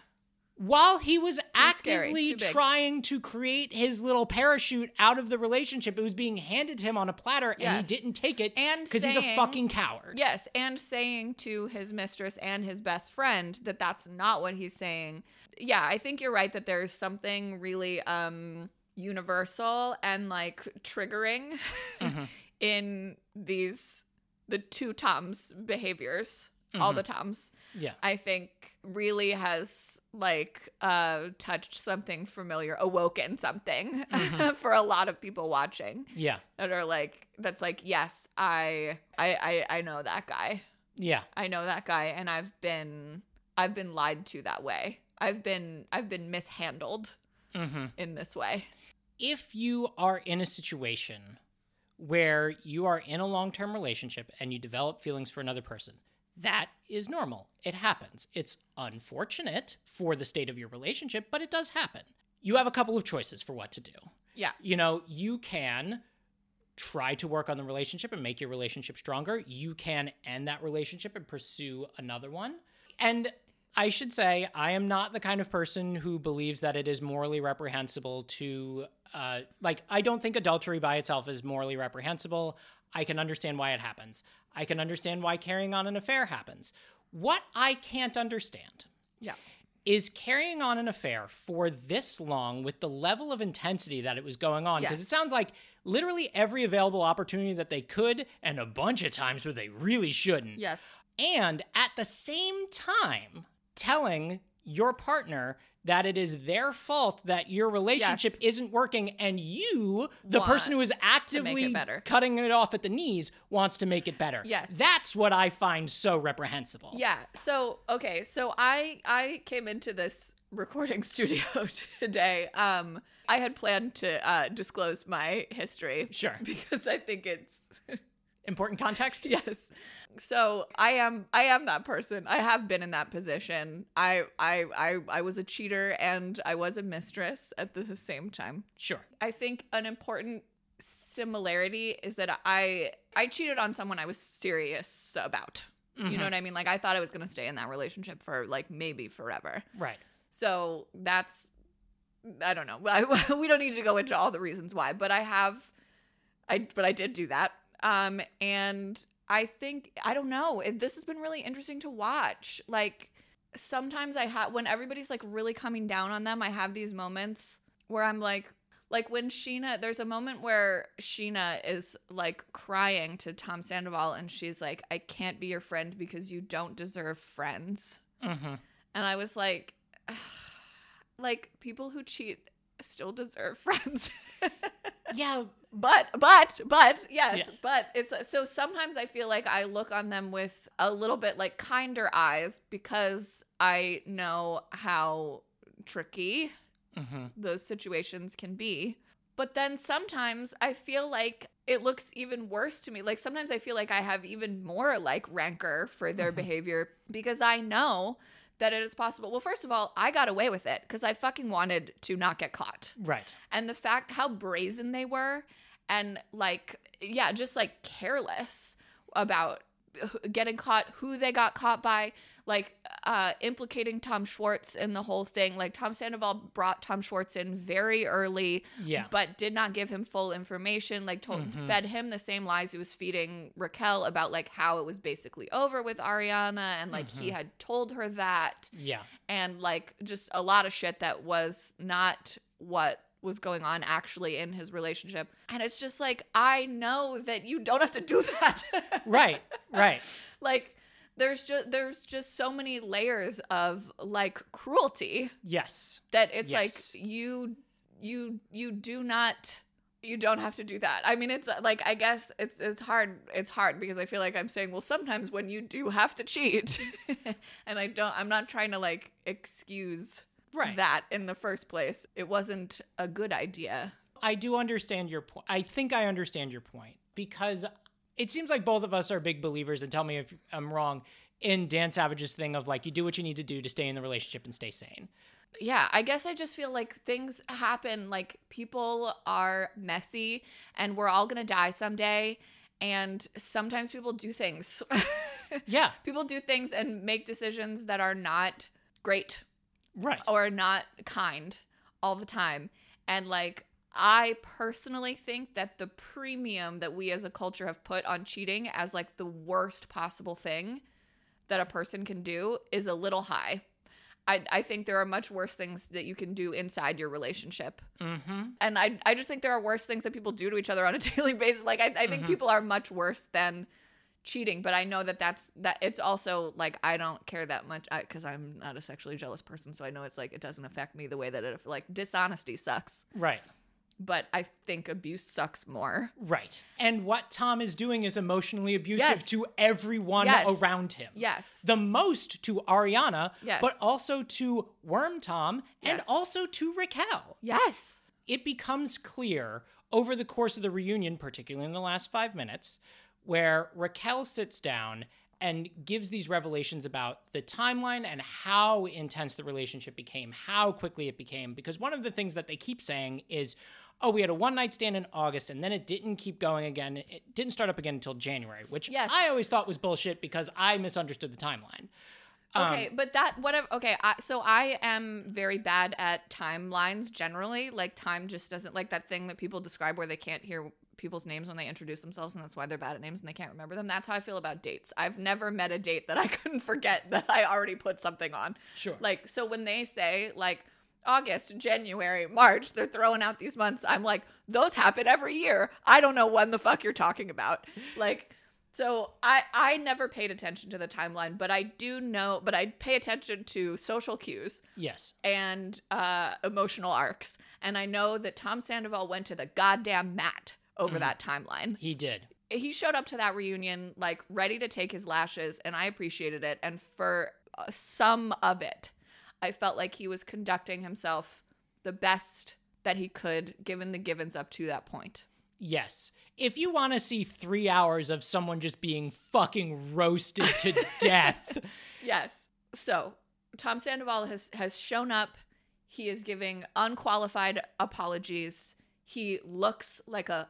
While he was scary, actively big. trying to create his little parachute out of the relationship, it was being handed to him on a platter and he didn't take it And because he's a fucking coward. Yes, and saying to his mistress and his best friend that that's not what he's saying. Yeah, I think you're right that there's something really um universal and like triggering Mhm. in these the two Toms behaviors, all the Toms. Yeah. I think really has like uh touched something familiar, awoken something for a lot of people watching Yeah. that are like that's like yes i i i, I know that guy Yeah. i know that guy and i've been i've been lied to that way i've been i've been mishandled hmm in this way if you are in a situation where you are in a long term relationship and you develop feelings for another person, that is normal. It happens. It's unfortunate for the state of your relationship, but it does happen. You have a couple of choices for what to do. yeah You know, you can try to work on the relationship and make your relationship stronger. You can end that relationship and pursue another one. And I should say, I am not the kind of person who believes that it is morally reprehensible to, uh, like, I don't think adultery by itself is morally reprehensible. I can understand why it happens. I can understand why carrying on an affair happens. What I can't understand yeah is carrying on an affair for this long with the level of intensity that it was going on because Yes. it sounds like literally every available opportunity that they could and a bunch of times where they really shouldn't yes and at the same time telling your partner that it is their fault that your relationship isn't working and you the Want person who is actively better. cutting it off at the knees wants to make it better Yes. that's what i find so reprehensible yeah so okay so i i came into this recording studio today um i had planned to uh disclose my history Sure. because i think it's important context? Yes. So i am i am that person. I have been in that position. I i i, I was a cheater and i was a mistress at the same time. Sure. I think an important similarity is that i i cheated on someone i was serious about. You know mm-hmm. what i mean? Like i thought i was going to stay in that relationship for like maybe forever. Right. So that's I don't know. I, we don't need to go into all the reasons why, but I have I but I did do that. Um and I think I don't know. It, this has been really interesting to watch. Like sometimes I have when everybody's like really coming down on them, I have these moments where I'm like like when Scheana, there's a moment where Scheana is like crying to Tom Sandoval and she's like, I can't be your friend because you don't deserve friends. mm-hmm. And I was like, like people who cheat still deserve friends. yeah but but but yes, Yes. but it's so sometimes I feel like I look on them with a little bit like kinder eyes because I know how tricky mm-hmm. those situations can be. But then sometimes I feel like it looks even worse to me. Like sometimes I feel like I have even more like rancor for their behavior because I know that it is possible. Well, first of all, I got away with it because I fucking wanted to not get caught. right And the fact how brazen they were and like, yeah, just like careless about getting caught, who they got caught by, like uh implicating Tom Schwartz in the whole thing. Like Tom Sandoval brought Tom Schwartz in very early, Yeah. but did not give him full information. Like told fed him the same lies he was feeding Raquel about like how it was basically over with Ariana and like he had told her that yeah and like just a lot of shit that was not what was going on actually in his relationship. And it's just like I know that you don't have to do that. right right like there's just there's just so many layers of like cruelty Yes. that it's Yes. like you you you do not you don't have to do that. I mean it's uh, like I guess it's it's hard it's hard because I feel like I'm saying well sometimes when you do have to cheat and I don't I'm not trying to like excuse Right. that in the first place. It wasn't a good idea. I do understand your point. I think I understand your point because it seems like both of us are big believers, and tell me if I'm wrong, in Dan Savage's thing of like, you do what you need to do to stay in the relationship and stay sane. Yeah, I guess I just feel like things happen. Like people are messy and we're all going to die someday. And sometimes people do things. Yeah. people do things and make decisions that are not great Right. or not kind all the time. And like, I personally think that the premium that we as a culture have put on cheating as like the worst possible thing that a person can do is a little high. I, I think there are much worse things that you can do inside your relationship. Mm-hmm. And I, I just think there are worse things that people do to each other on a daily basis. Like, I, I think Mhm. people are much worse than cheating, but I know that that's that it's also like I don't care that much because I'm not a sexually jealous person. So I know it's like it doesn't affect me the way that it like dishonesty sucks, Right. but I think abuse sucks more. Right. And what Tom is doing is emotionally abusive Yes. to everyone Yes. around him. Yes. The most to Ariana, Yes. but also to Worm Tom and also to Raquel. Yes. it becomes clear over the course of the reunion, particularly in the last five minutes, where Raquel sits down and gives these revelations about the timeline and how intense the relationship became, how quickly it became. Because one of the things that they keep saying is, oh, we had a one night stand in August and then it didn't keep going again. It didn't start up again until January, which Yes. I always thought was bullshit because I misunderstood the timeline. Um, Okay, but that whatever. Okay, I, so I am very bad at timelines generally. Like time just doesn't like that thing that people describe where they can't hear people's names when they introduce themselves, and that's why they're bad at names and they can't remember them. That's how I feel about dates. I've never met a date that I couldn't forget that I already put something on. Sure. Like so when they say like. August, January, March, they're throwing out these months. I'm like, those happen every year. I don't know when the fuck you're talking about. Like, so I I never paid attention to the timeline, but I do know, but I pay attention to social cues yes. and uh, emotional arcs, and I know that Tom Sandoval went to the goddamn mat over Mhm. that timeline. He did. He showed up to that reunion like ready to take his lashes, and I appreciated it. And for uh, some of it, I felt like he was conducting himself the best that he could, given the givens up to that point. Yes. If you want to see three hours of someone just being fucking roasted to death, Yes. So Tom Sandoval has has shown up. He is giving unqualified apologies. He looks like a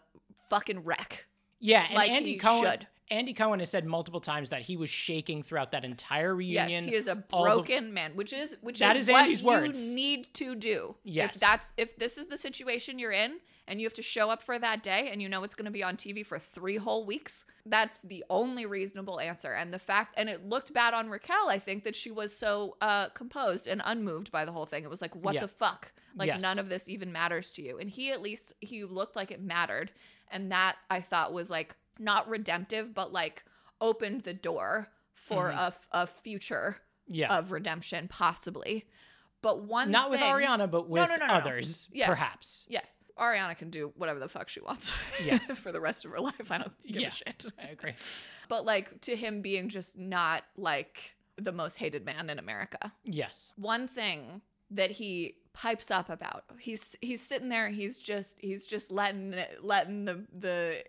fucking wreck. yeah, and Like Andy he Cohen. should. Andy Cohen has said multiple times that he was shaking throughout that entire reunion. Yes, he is a all the- broken man, which is which That is, is what Andy's you need to do. Yes. If that's if this is the situation you're in and you have to show up for that day and you know it's going to be on TV for 3 whole weeks, that's the only reasonable answer. And the fact and it looked bad on Raquel, I think that she was so uh composed and unmoved by the whole thing. It was like what Yeah. the fuck? Like Yes. none of this even matters to you. And he at least he looked like it mattered and that I thought was like not redemptive but like opened the door for Mhm. a, f- a future yeah. of redemption, possibly. But one Not with Ariana, but with no, no, no. others, Yes. perhaps. Yes, Ariana can do whatever the fuck she wants. Yeah. for the rest of her life, I don't give Yeah. a shit. I agree. But like to him being just not like the most hated man in America. Yes. One thing that he pipes up about, he's he's sitting there, he's just he's just letting letting the the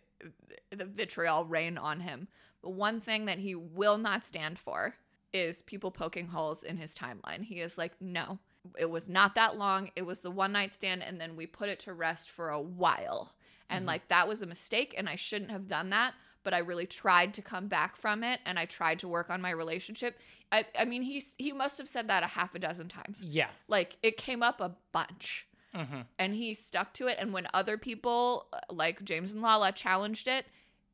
the vitriol rain on him. But one thing that he will not stand for is people poking holes in his timeline. He is like, no, it was not that long. It was the one night stand, and then we put it to rest for a while. And Mhm. like, that was a mistake, and I shouldn't have done that. But I really tried to come back from it, and I tried to work on my relationship. I, I mean, he's he must have said that a half a dozen times. Yeah. Like, it came up a bunch hmm and he stuck to it. And when other people uh, like James and Lala challenged it,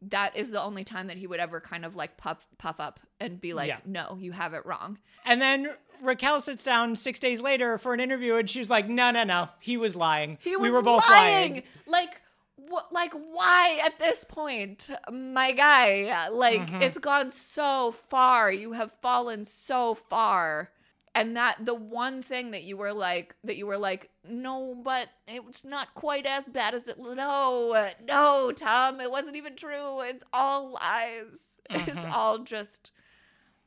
that is the only time that he would ever kind of like puff puff up and be like, Yeah. "No, you have it wrong." And then Raquel sits down six days later for an interview, and she's like, "No, no, no, he was lying. He was we were both lying. lying." Like what? Like why at this point, my guy? Like, Mhm. it's gone so far. You have fallen so far. And that the one thing that you were like, that you were like, no, but it's not quite as bad as it. No, no, Tom, it wasn't even true. It's all lies. It's Mhm. all just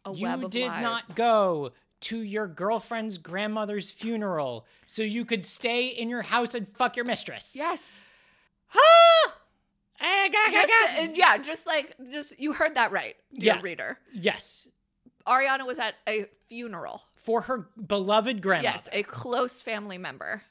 a web You of did lies. not go to your girlfriend's grandmother's funeral so you could stay in your house and fuck your mistress. Yes. Eh, Just, uh, yeah, just like, just, you heard that right, dear Yeah. reader. Yes. Ariana was at a funeral. For her beloved grandmother. Yes, a close family member.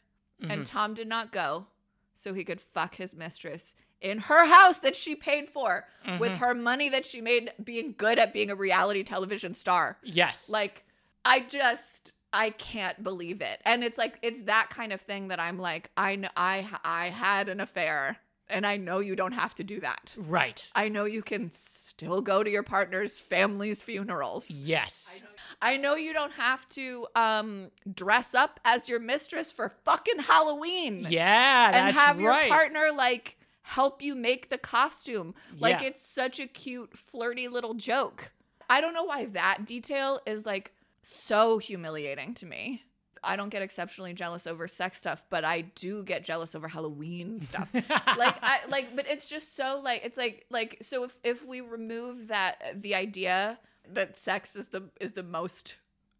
Mhm. And Tom did not go so he could fuck his mistress in her house that she paid for with Mhm. her money that she made being good at being a reality television star. Yes. Like, I just. I can't believe it. And it's like it's that kind of thing that I'm like I know I I had an affair and I know you don't have to do that. right. I know you can still go to your partner's family's funerals. Yes. I know you don't have to um dress up as your mistress for fucking Halloween. Yeah, and have your right. partner like help you make the costume. Like Yeah. it's such a cute, flirty little joke. I don't know why that detail is like so humiliating to me. I don't get exceptionally jealous over sex stuff, but I do get jealous over Halloween stuff. like I like but it's just so like it's like like so if if we remove that uh, the idea that sex is the is the most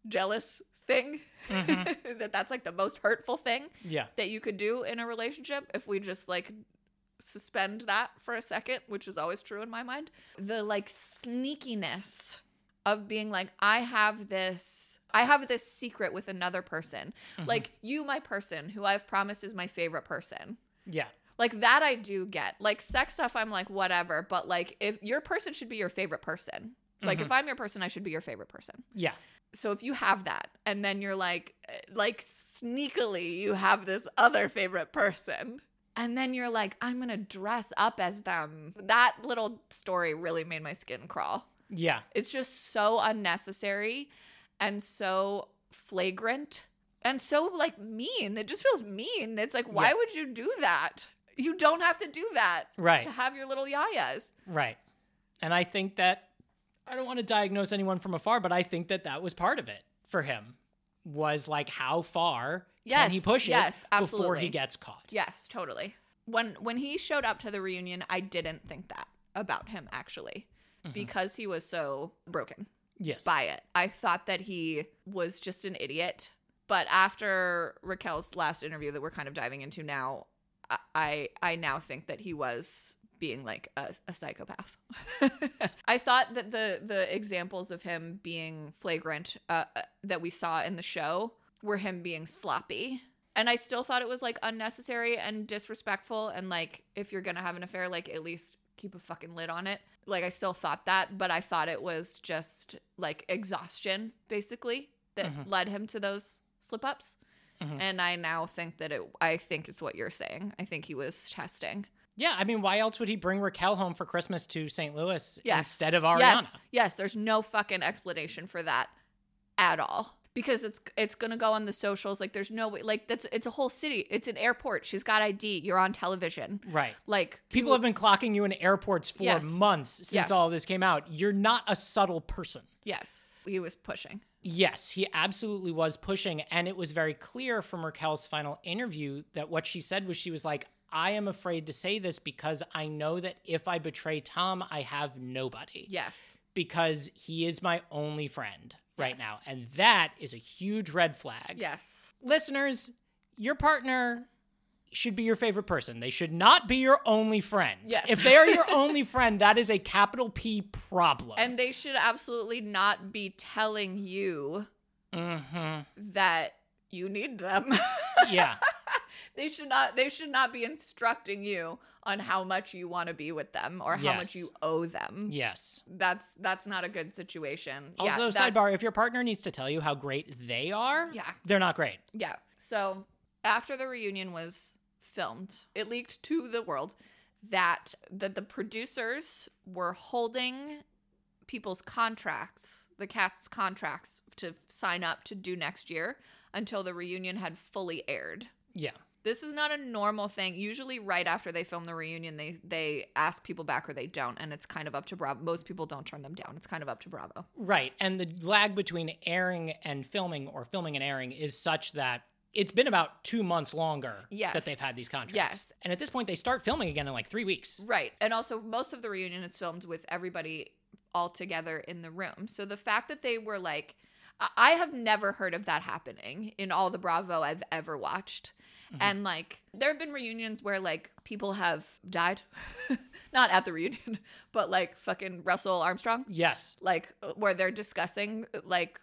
jealous thing mm-hmm. that that's like the most hurtful thing yeah. that you could do in a relationship if we just like suspend that for a second which is always true in my mind the like sneakiness of being like i have this i have this secret with another person like you my person who i've promised is my favorite person Yeah. like that I do get. Like sex stuff I'm like whatever, but like if your person should be your favorite person. Like if I'm your person, I should be your favorite person. Yeah. So if you have that and then you're like eh, like sneakily you have this other favorite person and then you're like I'm going to dress up as them. That little story really made my skin crawl. Yeah. It's just so unnecessary and so flagrant and so like mean. It just feels mean. It's like, why Yeah. would you do that? You don't have to do that Right. to have your little yayas. Right. And I think that I don't want to diagnose anyone from afar, but I think that that was part of it for him. Was like how far can he push it yes, before he gets caught? Yes, totally. When when he showed up to the reunion, I didn't think that about him actually because he was so broken Yes. by it. I thought that he was just an idiot. But after Raquel's last interview that we're kind of diving into now, I I, I now think that he was being like a, a psychopath. I thought that the the examples of him being flagrant uh, uh, that we saw in the show were him being sloppy. And I still thought it was like unnecessary and disrespectful. And like, if you're gonna have an affair, like at least keep a fucking lid on it. Like, I still thought that, but I thought it was just like exhaustion, basically, that Mhm. led him to those slip ups. Mhm. And I now think that it, I think it's what you're saying. I think he was testing. Yeah, I mean, why else would he bring Raquel home for Christmas to St. Louis Yes. instead of Ariana? Yes, yes. There's no fucking explanation for that at all because it's it's gonna go on the socials. Like there's no way. Like that's it's a whole city. It's an airport. She's got ID. You're on television. Right. Like People you- have been clocking you in airports for Yes. months since Yes. all this came out. You're not a subtle person. Yes, he was pushing. Yes, he absolutely was pushing. And it was very clear from Raquel's final interview that what she said was she was like, I am afraid to say this because I know that if I betray Tom, I have nobody. Yes. Because he is my only friend right Yes. now. And that is a huge red flag. Yes. Listeners, your partner should be your favorite person. They should not be your only friend. Yes. If they are your only friend, that is a capital P problem. And they should absolutely not be telling you hmm that you need them. Yeah. They should not they should not be instructing you on how much you want to be with them or how much you owe them. yes. That's that's not a good situation. Also, that's- sidebar, if your partner needs to tell you how great they are, Yeah. they're not great. Yeah. So after the reunion was filmed, it leaked to the world that that the producers were holding people's contracts, the cast's contracts to sign up to do next year until the reunion had fully aired. Yeah. This is not a normal thing. Usually, right after they film the reunion, they they ask people back or they don't, and it's kind of up to Bravo. Most people don't turn them down. It's kind of up to Bravo. Right. And the lag between airing and filming or filming and airing is such that it's been about two months longer Yes. that they've had these contracts. Yes. And at this point, they start filming again in like three weeks. Right. And also, most of the reunion is filmed with everybody all together in the room. So the fact that they were like, I- have never heard of that happening in all the Bravo I've ever watched. And like, there have been reunions where like people have died, not at the reunion, but like fucking Russell Armstrong, Yes. like uh, where they're discussing like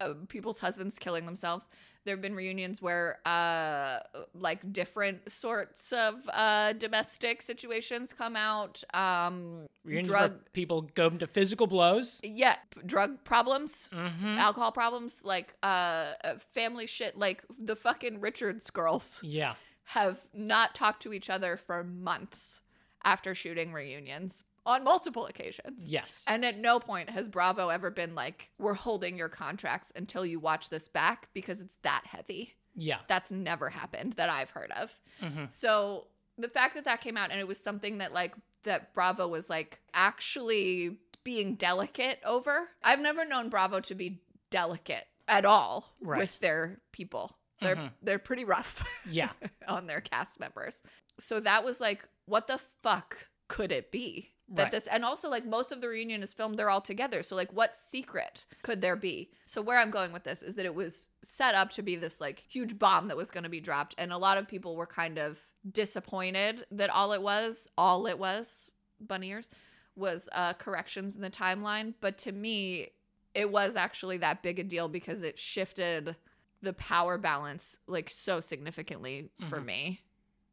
uh, people's husbands killing themselves. There have been reunions where uh like different sorts of uh domestic situations come out. Um Reunions drug where people go into physical blows. yeah, p- drug problems, Mm-hmm. alcohol problems, like uh uh, family shit like the fucking Richards girls Yeah. have not talked to each other for months after shooting reunions on multiple occasions. Yes. And at no point has Bravo ever been like, we're holding your contracts until you watch this back because it's that heavy. yeah. That's never happened that I've heard of. Mhm. So the fact that that came out and it was something that like that Bravo was like actually being delicate over. I've never known Bravo to be delicate at all Right. with their people. They're Mhm. they're pretty rough Yeah. on their cast members. So that was like, what the fuck could it be? That Right. this and also like most of the reunion is filmed they're all together. So like what secret could there be? So where I'm going with this is that it was set up to be this like huge bomb that was going to be dropped and a lot of people were kind of disappointed that all it was, all it was, bunny ears, was uh corrections in the timeline, but to me it was actually that big a deal because it shifted the power balance like so significantly for Mhm. me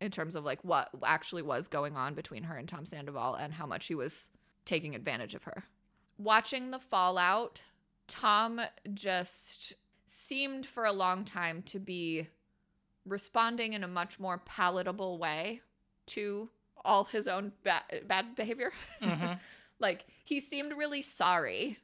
in terms of like what actually was going on between her and Tom Sandoval and how much he was taking advantage of her. Watching the fallout, Tom just seemed for a long time to be responding in a much more palatable way to all his own ba- bad behavior. Mhm. like he seemed really sorry.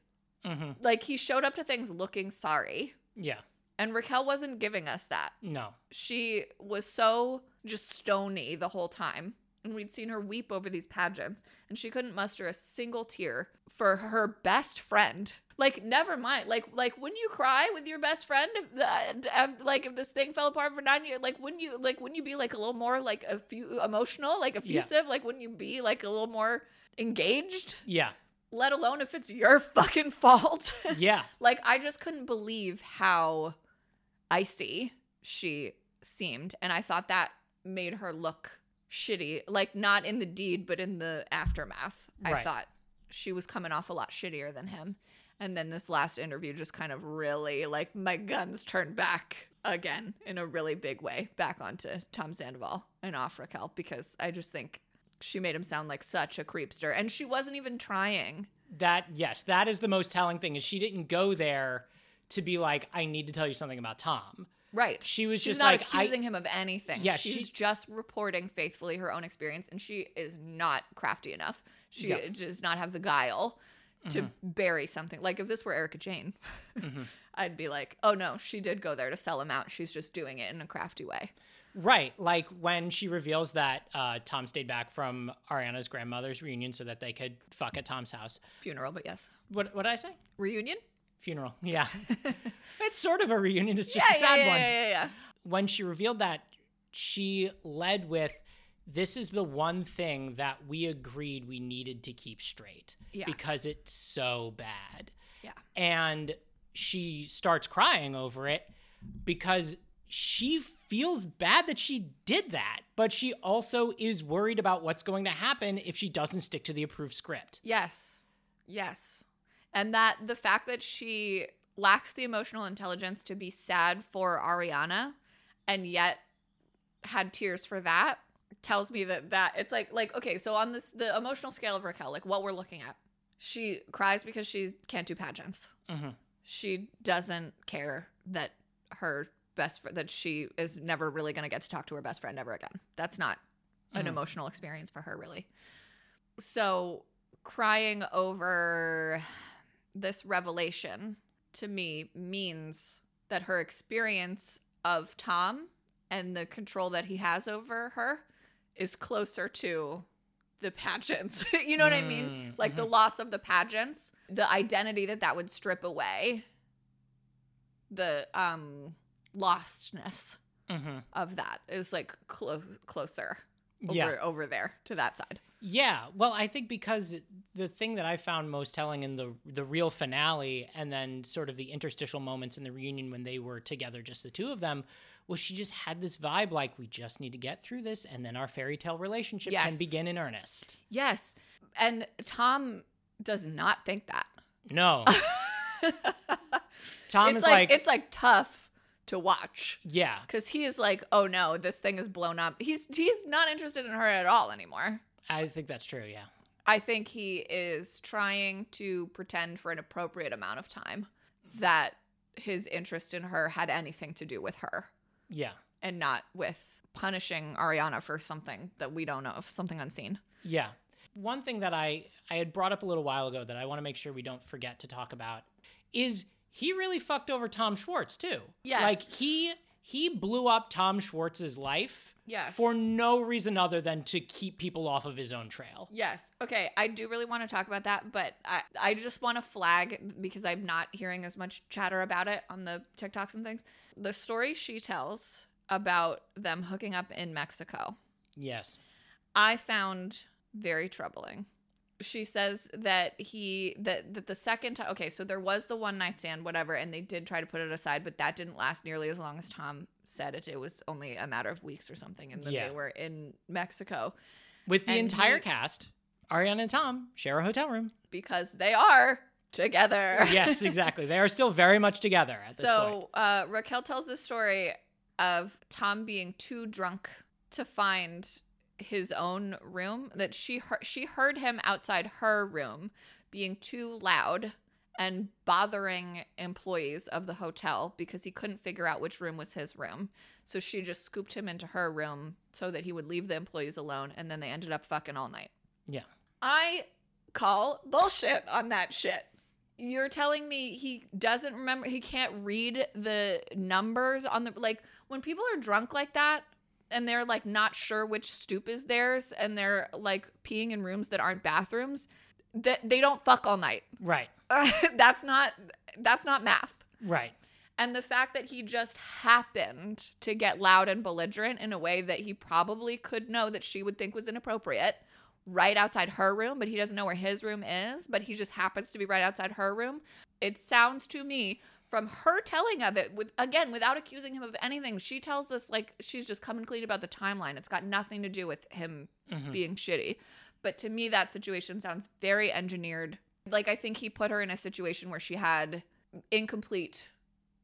hmm Like he showed up to things looking sorry. Yeah. And Raquel wasn't giving us that. No. She was so just stony the whole time. And we'd seen her weep over these pageants, and she couldn't muster a single tear for her best friend. Like, never mind. Like, like wouldn't you cry with your best friend, if the, if, like if this thing fell apart for nine years, like wouldn't you, like wouldn't you be like a little more like a few emotional, like effusive? Like, wouldn't you be like a little more engaged? Yeah. Let alone if it's your fucking fault. Yeah. like I just couldn't believe how icy she seemed and I thought that made her look shitty like not in the deed but in the aftermath. I thought she was coming off a lot shittier than him. And then this last interview just kind of really like my guns turned back again in a really big way back onto Tom Sandoval and off Raquel because I just think she made him sound like such a creepster. And she wasn't even trying. That yes, that is the most telling thing is she didn't go there to be like, I need to tell you something about Tom. Right. She was She's just not like, I- accusing him of anything. Yeah, she's she- just reporting faithfully her own experience, and she is not crafty enough. She Yeah. does not have the guile to Mhm. bury something. Like if this were Erika Jayne, Mhm. I'd be like, oh no, she did go there to sell him out. She's just doing it in a crafty way. Right. Like when she reveals that uh, Tom stayed back from Ariana's grandmother's reunion so that they could fuck at Tom's house. Funeral, but yes, What what did I say? reunion. Funeral. Yeah. it's sort of a reunion. It's just yeah, a sad yeah, yeah, one. yeah, yeah, yeah. When she revealed that, she led with this is the one thing that we agreed we needed to keep straight Yeah. because it's so bad. Yeah. And she starts crying over it because she feels bad that she did that, but she also is worried about what's going to happen if she doesn't stick to the approved script. Yes. Yes. And that the fact that she lacks the emotional intelligence to be sad for Ariana and yet had tears for that tells me that that it's like like okay, so on this the emotional scale of Raquel, like what we're looking at. She cries because she can't do pageants. Mhm. She doesn't care that her best friend that she is never really going to get to talk to her best friend ever again. That's not an Mhm. emotional experience for her really. So crying over this revelation to me means that her experience of Tom and the control that he has over her is closer to the pageants. you know what I mean? Mm, Like the loss of the pageants, the identity that that would strip away, the um lostness Mm-hmm. of that is like clo- closer over Yeah. over there to that side. Yeah, well, I think because the thing that I found most telling in the the real finale, and then sort of the interstitial moments in the reunion when they were together, just the two of them, was she just had this vibe like we just need to get through this, and then our fairy tale relationship can begin in earnest. Yes. And Tom does not think that. No, Tom it's is like, like, it's like tough to watch yeah, because he is like, oh no, this thing is blown up. He's he's not interested in her at all anymore. I think that's true. Yeah, I think he is trying to pretend for an appropriate amount of time that his interest in her had anything to do with her yeah, and not with punishing Ariana for something that we don't know of, something unseen. yeah. One thing that I I had brought up a little while ago that I want to make sure we don't forget to talk about is he really fucked over Tom Schwartz too. Yes. like he he blew up Tom Schwartz's life. Yes. for no reason other than to keep people off of his own trail. Yes. Okay. I do really want to talk about that, but I, I just want to flag because I'm not hearing as much chatter about it on the TikToks and things. The story she tells about them hooking up in Mexico, Yes. I found very troubling. She says that he that that the second time okay, so there was the one night stand, whatever, and they did try to put it aside, but that didn't last nearly as long as Tom said it. It was only a matter of weeks or something, and then Yeah. they were in Mexico With the And entire he- cast, Ariana and Tom share a hotel room. because they are together. yes, exactly. They are still very much together at this point. So uh, Raquel tells the story of Tom being too drunk to find his own room. That she heard, she heard him outside her room being too loud and bothering employees of the hotel because he couldn't figure out which room was his room. So she just scooped him into her room so that he would leave the employees alone, and then they ended up fucking all night. Yeah. I call bullshit on that shit. You're telling me he doesn't remember, he can't read the numbers on the, like, when people are drunk like that and they're like not sure which stoop is theirs and they're like peeing in rooms that aren't bathrooms, that they don't fuck all night. Right. that's not, that's not math. Right. And the fact that he just happened to get loud and belligerent in a way that he probably could know that she would think was inappropriate right outside her room, but he doesn't know where his room is, but he just happens to be right outside her room. It sounds to me from her telling of it with again without accusing him of anything. She tells this like she's just coming clean about the timeline. It's got nothing to do with him Mhm. being shitty. But to me that situation sounds very engineered. Like I think he put her in a situation where she had incomplete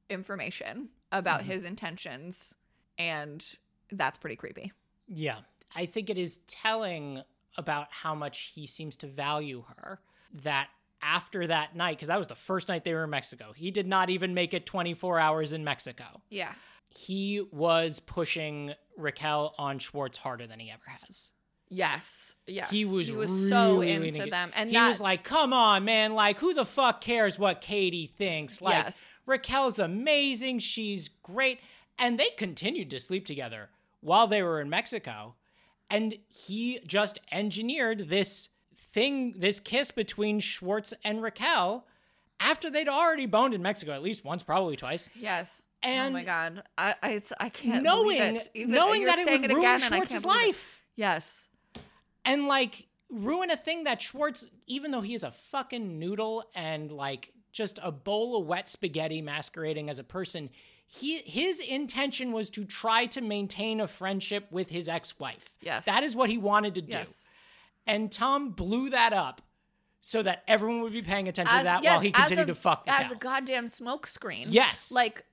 information about Mhm. his intentions and that's pretty creepy. Yeah. I think it is telling about how much he seems to value her that after that night, because that was the first night they were in Mexico, he did not even make it 24 hours in Mexico. Yeah. He was pushing Raquel on Schwartz harder than he ever has. Yes. Yes. He was he was so into neg- them. And he that, was like, "Come on, man! Like, who the fuck cares what Katie thinks? Like, Yes. Raquel's amazing. She's great." And they continued to sleep together while they were in Mexico, and he just engineered this thing, this kiss between Schwartz and Raquel after they'd already boned in Mexico at least once, probably twice. Yes. Oh and oh my god. I I, it's- I can't knowing believe it. Even- knowing that it would it ruin Schwartz's can't believe it. life. Yes. and like ruin a thing that Schwartz, even though he is a fucking noodle and like just a bowl of wet spaghetti masquerading as a person, he his intention was to try to maintain a friendship with his ex-wife. Yes. That is what he wanted to do. Yes. And Tom blew that up so that everyone would be paying attention to that yes, while he continued a- to fuck As a goddamn smoke screen. yes. Like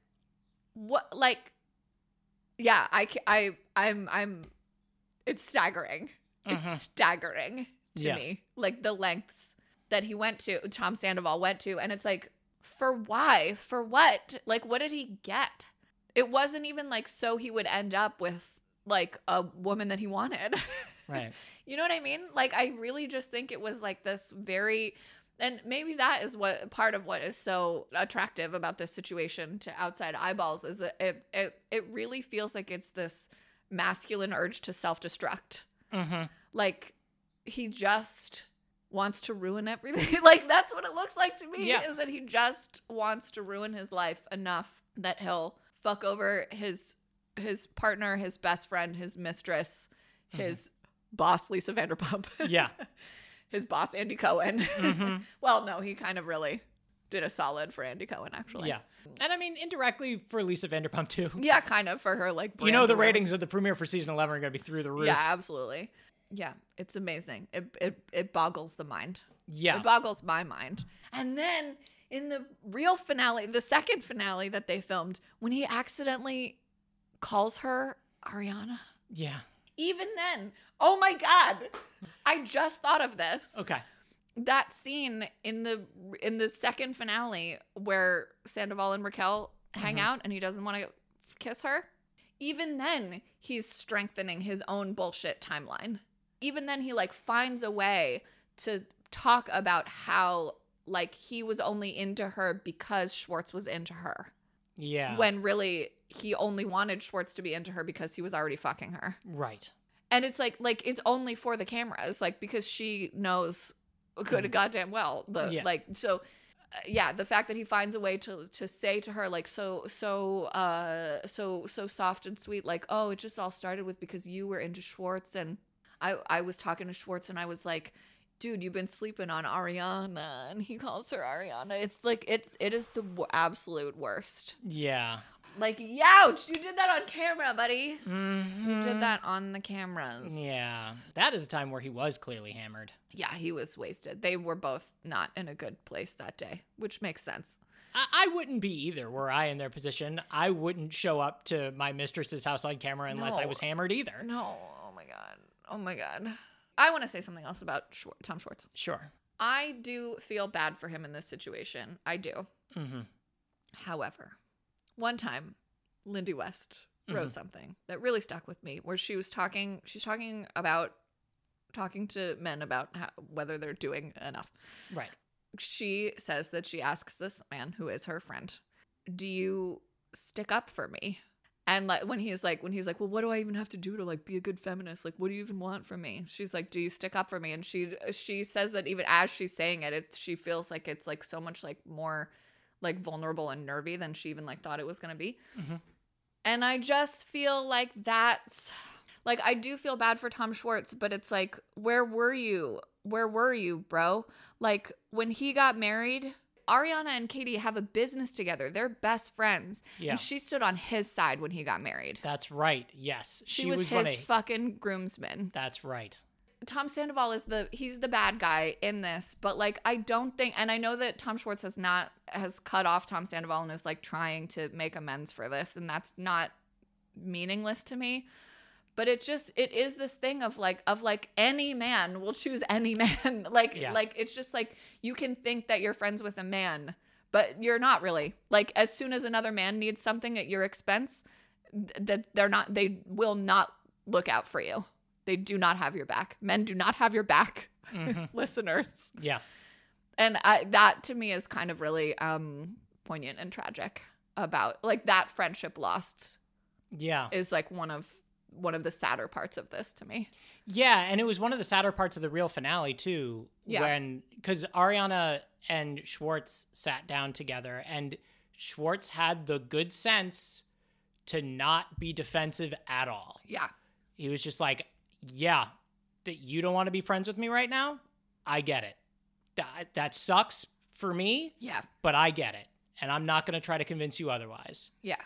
what like yeah, I I I'm I'm it's staggering. Mhm. It's staggering to Yeah. me. Like the lengths that he went to, Tom Sandoval went to, and it's like, for why? For what? Like, what did he get? It wasn't even like so he would end up with like a woman that he wanted. right. you know what I mean? Like, I really just think it was like this very And maybe that is what part of what is so attractive about this situation to outside eyeballs is that it it, it really feels like it's this masculine urge to self-destruct. Mm-hmm. Like he just wants to ruin everything. like that's what it looks like to me Yeah. is that he just wants to ruin his life enough that he'll fuck over his his partner, his best friend, his mistress, his boss Lisa Vanderpump. Yeah. his boss Andy Cohen. Mhm. well, no, he kind of really did a solid for Andy Cohen actually. Yeah. And I mean, indirectly for Lisa Vanderpump, too. Yeah, kind of for her like You know, the ratings of the premiere for season 11 are going to be through the roof. Yeah, absolutely. Yeah, it's amazing. It it it boggles the mind. Yeah. It boggles my mind. And then in the real finale, the second finale that they filmed, when he accidentally calls her Ariana, yeah. Even then, oh my god. I just thought of this. Okay. That scene in the in the second finale where Sandoval and Raquel hang Mhm. out and he doesn't want to kiss her. Even then, he's strengthening his own bullshit timeline. Even then he like finds a way to talk about how like he was only into her because Schwartz was into her. Yeah. When really he only wanted Schwartz to be into her because he was already fucking her. right. And it's like like it's only for the cameras, like because she knows good Mhm. goddamn well. The Yeah. like so uh, yeah, the fact that he finds a way to to say to her like so so uh so so soft and sweet like oh it just all started with because you were into Schwartz and I I was talking to Schwartz and I was like dude you've been sleeping on Ariana and he calls her Ariana. It's like it's it is the w- absolute worst. Yeah. Like youch, you did that on camera, buddy. Mm-hmm. You did that on the cameras. Yeah. That is a time where he was clearly hammered. Yeah, he was wasted. They were both not in a good place that day, which makes sense. I, I wouldn't be either were I in their position. I wouldn't show up to my mistress's house on camera unless I was hammered either. No, oh my god. Oh my god. I want to say something else about Schwar- Tom Schwartz. Sure. I do feel bad for him in this situation. I do. Mm-hmm. However, one time, Lindy West wrote Mhm. something that really stuck with me where she was talking, she's talking about talking to men about how, whether they're doing enough. Right. she says that she asks this man who is her friend, "Do you stick up for me?" And like when he's like when he's like, "Well, what do I even have to do to like be a good feminist? Like what do you even want from me?" She's like, "Do you stick up for me?" And she she says that even as she's saying it, it she feels like it's like so much like more like vulnerable and nervy than she even like thought it was going to be. Mhm. And I just feel like that's like I do feel bad for Tom Schwartz, but it's like where were you? Where were you, bro? Like when he got married, Ariana and Katie have a business together. They're best friends. Yeah. And she stood on his side when he got married. That's right. Yes. She, was, one his fucking groomsman. That's right. Tom Sandoval is the he's the bad guy in this, but like I don't think and I know that Tom Schwartz has not has cut off Tom Sandoval and is like trying to make amends for this and that's not meaningless to me. But it just it is this thing of like of like any man will choose any man. like Yeah. like it's just like you can think that you're friends with a man, but you're not really. Like as soon as another man needs something at your expense, that they're not they will not look out for you. They do not have your back. Men do not have your back, Mhm. listeners. Yeah. And I, that to me is kind of really um poignant and tragic about like that friendship lost Yeah. is like one of one of the sadder parts of this to me. Yeah, and it was one of the sadder parts of the real finale too, Yeah. when because Ariana and Schwartz sat down together, and Schwartz had the good sense to not be defensive at all. Yeah. He was just like, "Yeah, that you don't want to be friends with me right now. I get it. That that sucks for me, Yeah. but I get it, and I'm not going to try to convince you otherwise." Yeah.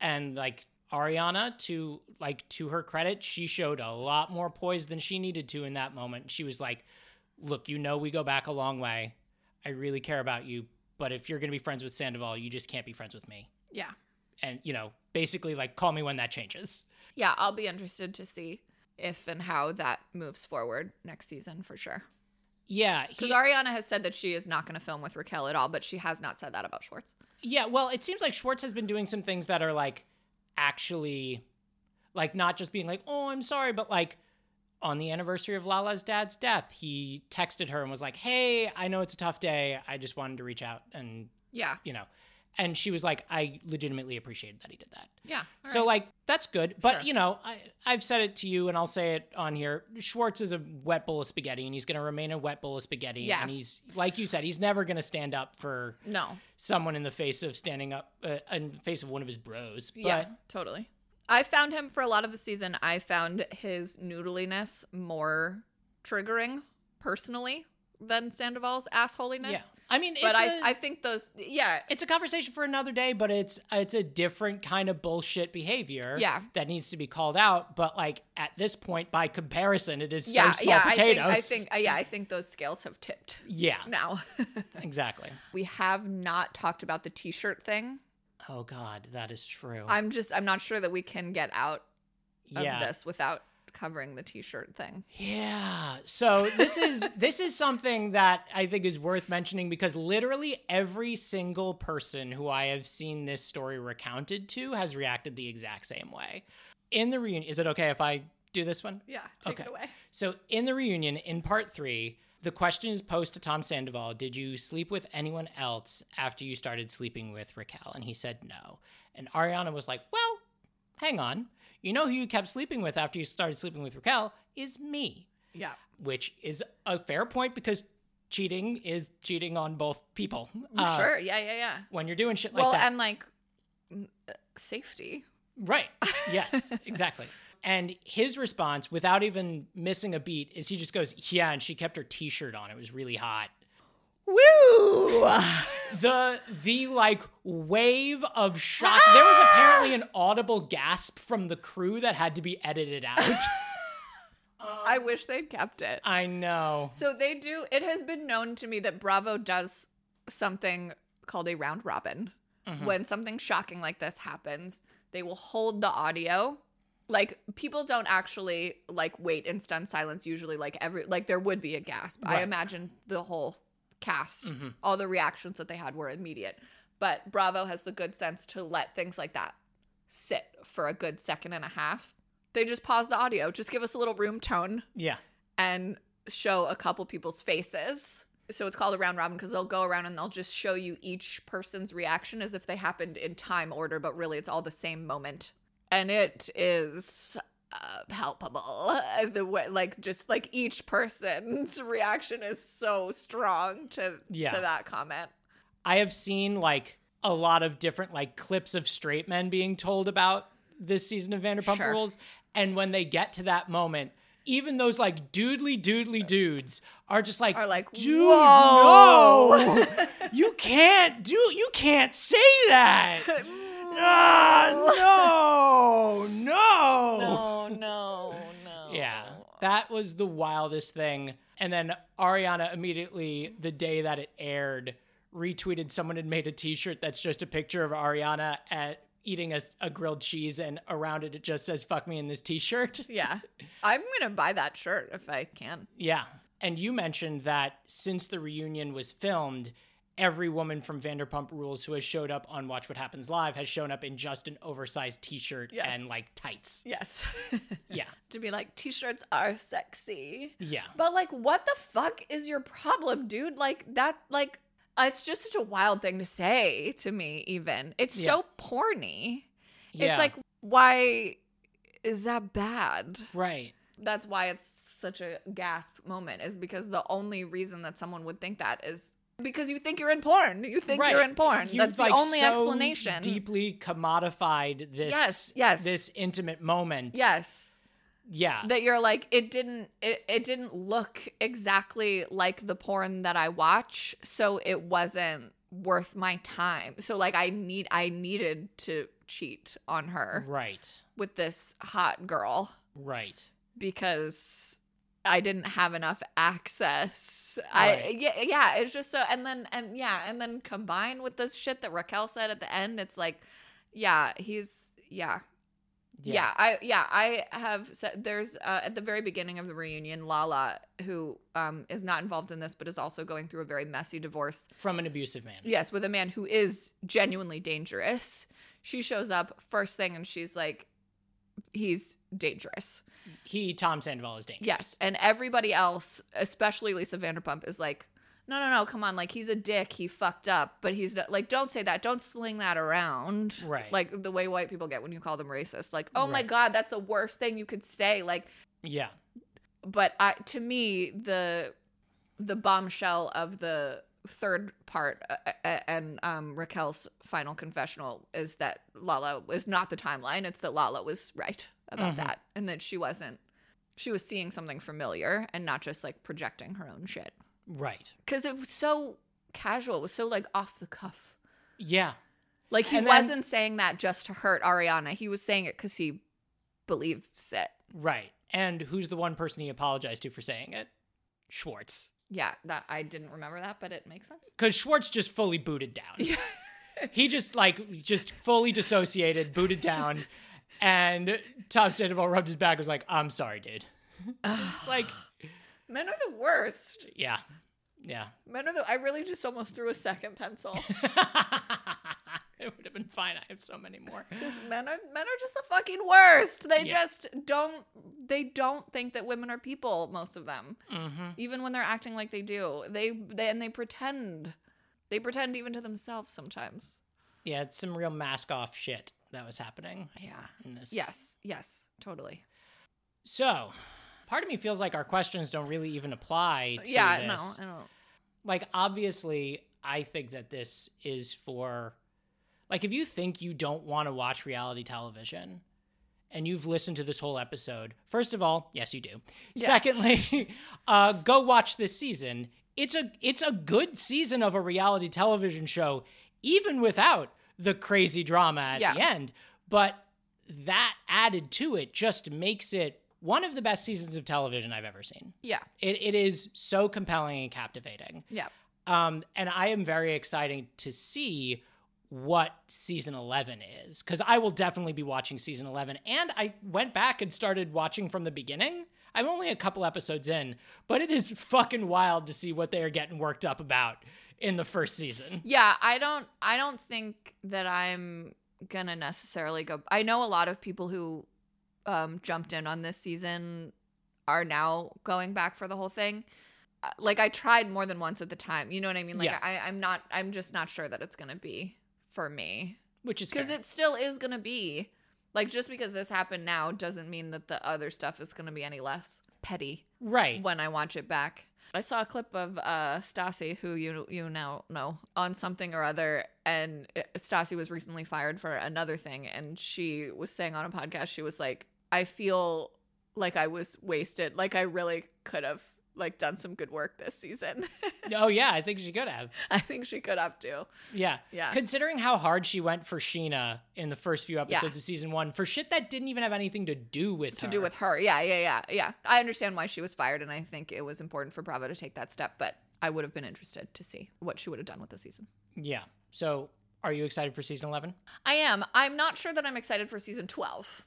and like Ariana to like to her credit she showed a lot more poise than she needed to in that moment she was like look you know we go back a long way I really care about you but if you're going to be friends with Sandoval you just can't be friends with me Yeah. and you know basically like call me when that changes Yeah, I'll be interested to see if and how that moves forward next season for sure. yeah Because Ariana has said that she is not going to film with Raquel at all, but she has not said that about Schwartz. yeah well it seems like Schwartz has been doing some things that are like actually like not just being like oh I'm sorry but like on the anniversary of Lala's dad's death, he texted her and was like, "Hey, I know it's a tough day. I just wanted to reach out and Yeah. you know." And she was like, "I legitimately appreciated that he did that." Yeah. so like that's good, but Sure. you know, I I've said it to you and I'll say it on here. Schwartz is a wet bowl of spaghetti, and he's going to remain a wet bowl of spaghetti. Yeah. and he's like you said, he's never going to stand up for no. someone in the face of standing up uh, in the face of one of his bros. But Yeah, totally. I found him for a lot of the season. I found his noodliness more triggering personally than Sandoval's assholiness. yeah, I mean, But it's I a- I think those yeah it's a conversation for another day, but it's it's a different kind of bullshit behavior. Yeah. that needs to be called out. But like at this point, by comparison, it is yeah so small yeah potatoes. I think I think uh, yeah I think those scales have tipped yeah, now. exactly. we have not talked about the T-shirt thing. Oh God, that is true. I'm just I'm not sure that we can get out of yeah, this without covering the T-shirt thing. Yeah. So this is this is something that I think is worth mentioning because literally every single person who I have seen this story recounted to has reacted the exact same way. In the reunion, is it okay if I do this one? Yeah, take Okay. it away. So in the reunion, in part three, the question is posed to Tom Sandoval Did you sleep with anyone else after you started sleeping with Raquel? And he said no. And Ariana was like, Well, hang on. You know who you kept sleeping with after you started sleeping with Raquel is me, Yeah. which is a fair point because cheating is cheating on both people. Uh, sure. Yeah. Yeah. Yeah. When you're doing shit like well, that. and like uh, safety. Right. Yes, exactly. And his response, without even missing a beat, is he just goes, Yeah, and she kept her t shirt on. It was really hot. Woo! The the like wave of shock. There was apparently an audible gasp from the crew that had to be edited out. I wish they'd kept it. I know. So they do. It has been known to me that Bravo does something called a round robin. Mm-hmm. When something shocking like this happens, they will hold the audio. Like people don't actually like wait in stunned silence. Usually, like every like there would be a gasp. I imagine the whole cast, Mhm. all the reactions that they had were immediate. But Bravo has the good sense to let things like that sit for a good second and a half. They just pause the audio, just give us a little room tone Yeah. and show a couple people's faces. So it's called a round robin because they'll go around and they'll just show you each person's reaction as if they happened in time order, but really it's all the same moment. And it is uh, palpable. The way, like, just like each person's reaction is so strong to Yeah. to that comment. I have seen like a lot of different like clips of straight men being told about this season of Vanderpump Sure. Rules, and when they get to that moment, even those like doodly doodly dudes are just like, Are like, dude, "Whoa." no, you can't do, you can't say that. Ah, no, no. Oh no, no. Yeah, that was the wildest thing. And then Ariana immediately, the day that it aired, retweeted someone had made a T-shirt that's just a picture of Ariana at eating a, a grilled cheese, and around it it just says "fuck me" in this T-shirt. Yeah. I'm gonna buy that shirt if I can. Yeah, and you mentioned that since the reunion was filmed. Every woman from Vanderpump Rules who has showed up on Watch What Happens Live has shown up in just an oversized T-shirt Yes. and like tights. Yes. Yeah, to be like, t-shirts are sexy. yeah, But like, what the fuck is your problem, dude? Like that, like, uh, it's just such a wild thing to say to me. Even it's so porny. yeah. It's like, why is that bad? right. That's why it's such a gasp moment. Is because the only reason that someone would think that is because you think you're in porn. You think you're in porn. You've, That's the like, only so explanation. Deeply commodified this Yes, yes. this intimate moment. Yes. Yeah. that you're like it didn't it, it didn't look exactly like the porn that I watch so it wasn't worth my time so like I need I needed to cheat on her right. with this hot girl Right. because I didn't have enough access I yeah yeah it's just so and then and yeah and then combined with the shit that Raquel said at the end it's like yeah he's yeah yeah. I yeah, I have said there's uh, at the very beginning of the reunion, Lala, who um is not involved in this, but is also going through a very messy divorce. From an abusive man. Yes, with a man who is genuinely dangerous. She shows up first thing and she's like, he's dangerous. He Tom Sandoval is dangerous. Yes, and everybody else, especially Lisa Vanderpump, is like, no, no, no, come on, like he's a dick, he fucked up, but he's not, like, don't say that, don't sling that around, Right. Like the way white people get when you call them racist, like, oh my god, that's the worst thing you could say, like, Yeah. but I, to me, the the bombshell of the third part uh, uh, and um, Raquel's final confessional is that Lala is not the timeline. It's that Lala was right about Mhm. that, and that she wasn't. She was seeing something familiar and not just like projecting her own shit. Right. Because it was so casual. It was so like off the cuff. Yeah. Like he And wasn't saying that just to hurt Ariana. He was saying it because he believes it. Right. And who's the one person he apologized to for saying it? Schwartz. Yeah, that I didn't remember that, but it makes sense. Because Schwartz just fully booted down. Yeah. he just like just fully dissociated, booted down, and Tom Sandoval rubbed his back. Was like, "I'm sorry, dude." It's like, Men are the worst. yeah, yeah. Men are the. I really just almost threw a second pencil. it would have been fine. I have so many more. men are men are just the fucking worst. They Yeah. just don't. They don't think that women are people. Most of them, hmm even when they're acting like they do, they they and they pretend. They pretend even to themselves sometimes. Yeah, it's some real mask off shit that was happening Yeah. in this. Yes. Yes. Totally. So, part of me feels like our questions don't really even apply to yeah. this. No. I don't. Like obviously i think that this is for like if you think you don't want to watch reality television and you've listened to this whole episode first of all yes you do Yeah. secondly uh go watch this season it's a it's a good season of a reality television show even without the crazy drama at Yeah. the end but that added to it just makes it one of the best seasons of television i've ever seen Yeah. it, it is so compelling and captivating Yeah. um, and I am very excited to see what season 11 is because I will definitely be watching season 11. And I went back and started watching from the beginning. I'm only a couple episodes in, but it is fucking wild to see what they are getting worked up about in the first season. Yeah, I don't I don't think that I'm gonna necessarily go I know a lot of people who um jumped in on this season are now going back for the whole thing. Uh, Like I tried more than once at the time. You know what I mean? Like Yeah. I, I'm not I'm just not sure that it's gonna be for me. Which is Because it still is gonna be. Like just because this happened now doesn't mean that the other stuff is gonna be any less petty right. when I watch it back. I saw a clip of uh, Stassi, who you you now know, on something or other, and uh, Stassi was recently fired for another thing, and she was saying on a podcast, she was like, "I feel like I was wasted, like I really could have like done some good work this season." Oh, yeah, I think she could have. I think she could have too. Yeah. Yeah. Considering how hard she went for Scheana in the first few episodes Yeah. of season one for shit that didn't even have anything to do with To her. do with her, yeah, yeah, yeah, yeah. I understand why she was fired, and I think it was important for Bravo to take that step. But I would have been interested to see what she would have done with the season. Yeah. So, are you excited for season 11? I am. I'm not sure that I'm excited for season 12.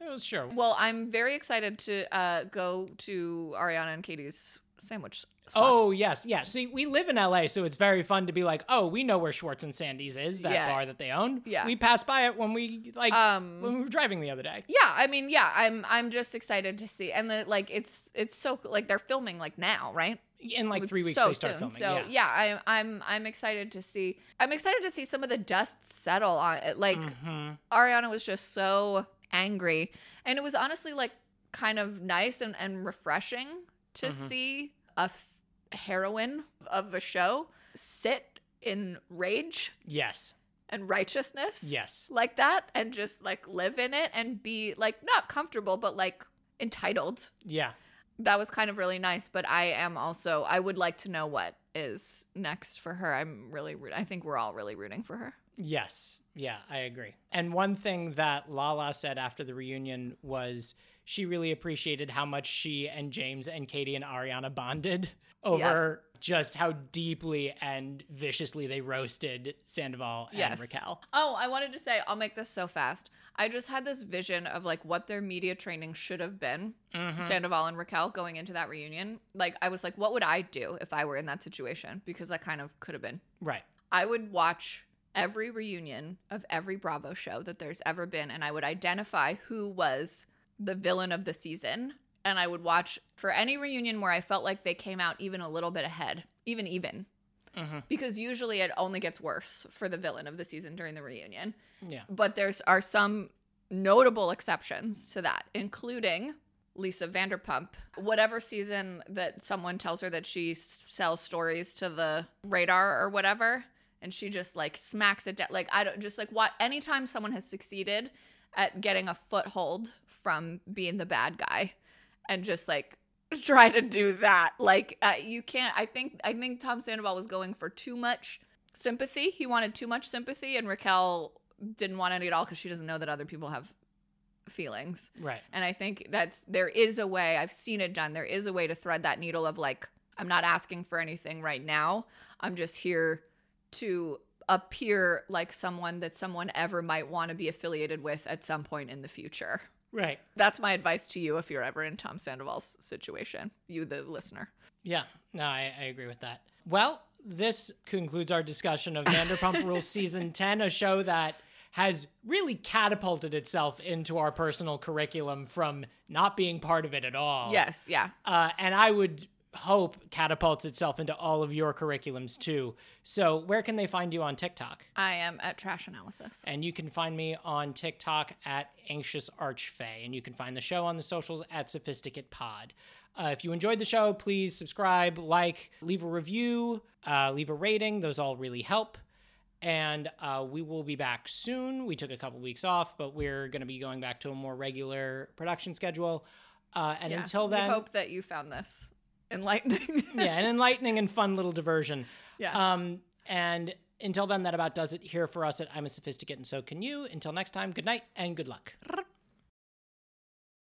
Oh, sure. Well, I'm very excited to uh, go to Ariana and Katie's sandwich spot. Oh, yes. Yeah. See, we live in LA, so it's very fun to be like, oh, we know where Schwartz and Sandy's is, that Yeah. bar that they own. Yeah. We passed by it when we, like, Um, when we were driving the other day. yeah, I mean, yeah, I'm I'm just excited to see, and the, like it's it's so like they're filming like now, right? In like three weeks, so they start soon. filming. So yeah. yeah, I, I'm I'm excited to see. I'm excited to see some of the dust settle on it. Like hmm Ariana was just so angry, and it was honestly like kind of nice and, and refreshing to Mhm. see a f- heroine of a show sit in rage Yes. and righteousness Yes. like that and just like live in it and be like not comfortable but like entitled Yeah. that was kind of really nice but i am also i would like to know what is next for her i'm really i think we're all really rooting for her Yes. Yeah, I agree. And one thing that Lala said after the reunion was she really appreciated how much she and James and Katie and Ariana bonded over just how deeply and viciously they roasted Sandoval and Yes. Raquel. oh i wanted to say i'll make this so fast i just had this vision of like what their media training should have been Mhm. sandoval and raquel going into that reunion like i was like what would i do if i were in that situation because that kind of could have been Right. I would watch every reunion of every Bravo show that there's ever been, and I would identify who was the villain of the season. And I would watch for any reunion where I felt like they came out even a little bit ahead, even even. Mhm. Because usually it only gets worse for the villain of the season during the reunion. Yeah. But there's are some notable exceptions to that, including Lisa Vanderpump. Whatever season that someone tells her that she s- sells stories to the radar or whatever, and she just like smacks it down. Like I don't just like what anytime someone has succeeded at getting a foothold from being the bad guy, and just like try to do that, like uh, you can't. I think I think Tom Sandoval was going for too much sympathy. He wanted too much sympathy, and Raquel didn't want any at all because she doesn't know that other people have feelings. Right. And I think that's there is a way, I've seen it done. There is a way to thread that needle of like, I'm not asking for anything right now. I'm just here to appear like someone that someone ever might want to be affiliated with at some point in the future. Right. That's my advice to you if you're ever in Tom Sandoval's situation, you, the listener. Yeah, no, I, I agree with that. Well, this concludes our discussion of Vanderpump Rules Season 10, a show that has really catapulted itself into our personal curriculum from not being part of it at all. Yes, yeah. Uh, and I would hope catapults itself into all of your curriculums too. So, where can they find you on TikTok? I am at Trash Analysis. And you can find me on TikTok at Anxious Archfey. And you can find the show on the socials at Sophisticate Pod. Uh, if you enjoyed the show, please subscribe, like, leave a review, uh, leave a rating. Those all really help. And uh, we will be back soon. We took a couple weeks off, but we're going to be going back to a more regular production schedule. Uh, and Yeah, until we then, hope that you found this enlightening. yeah, an enlightening and fun little diversion. Yeah. Um, and until then, that about does it here for us at I'm a Sophisticate and So Can You. Until next time, good night and good luck.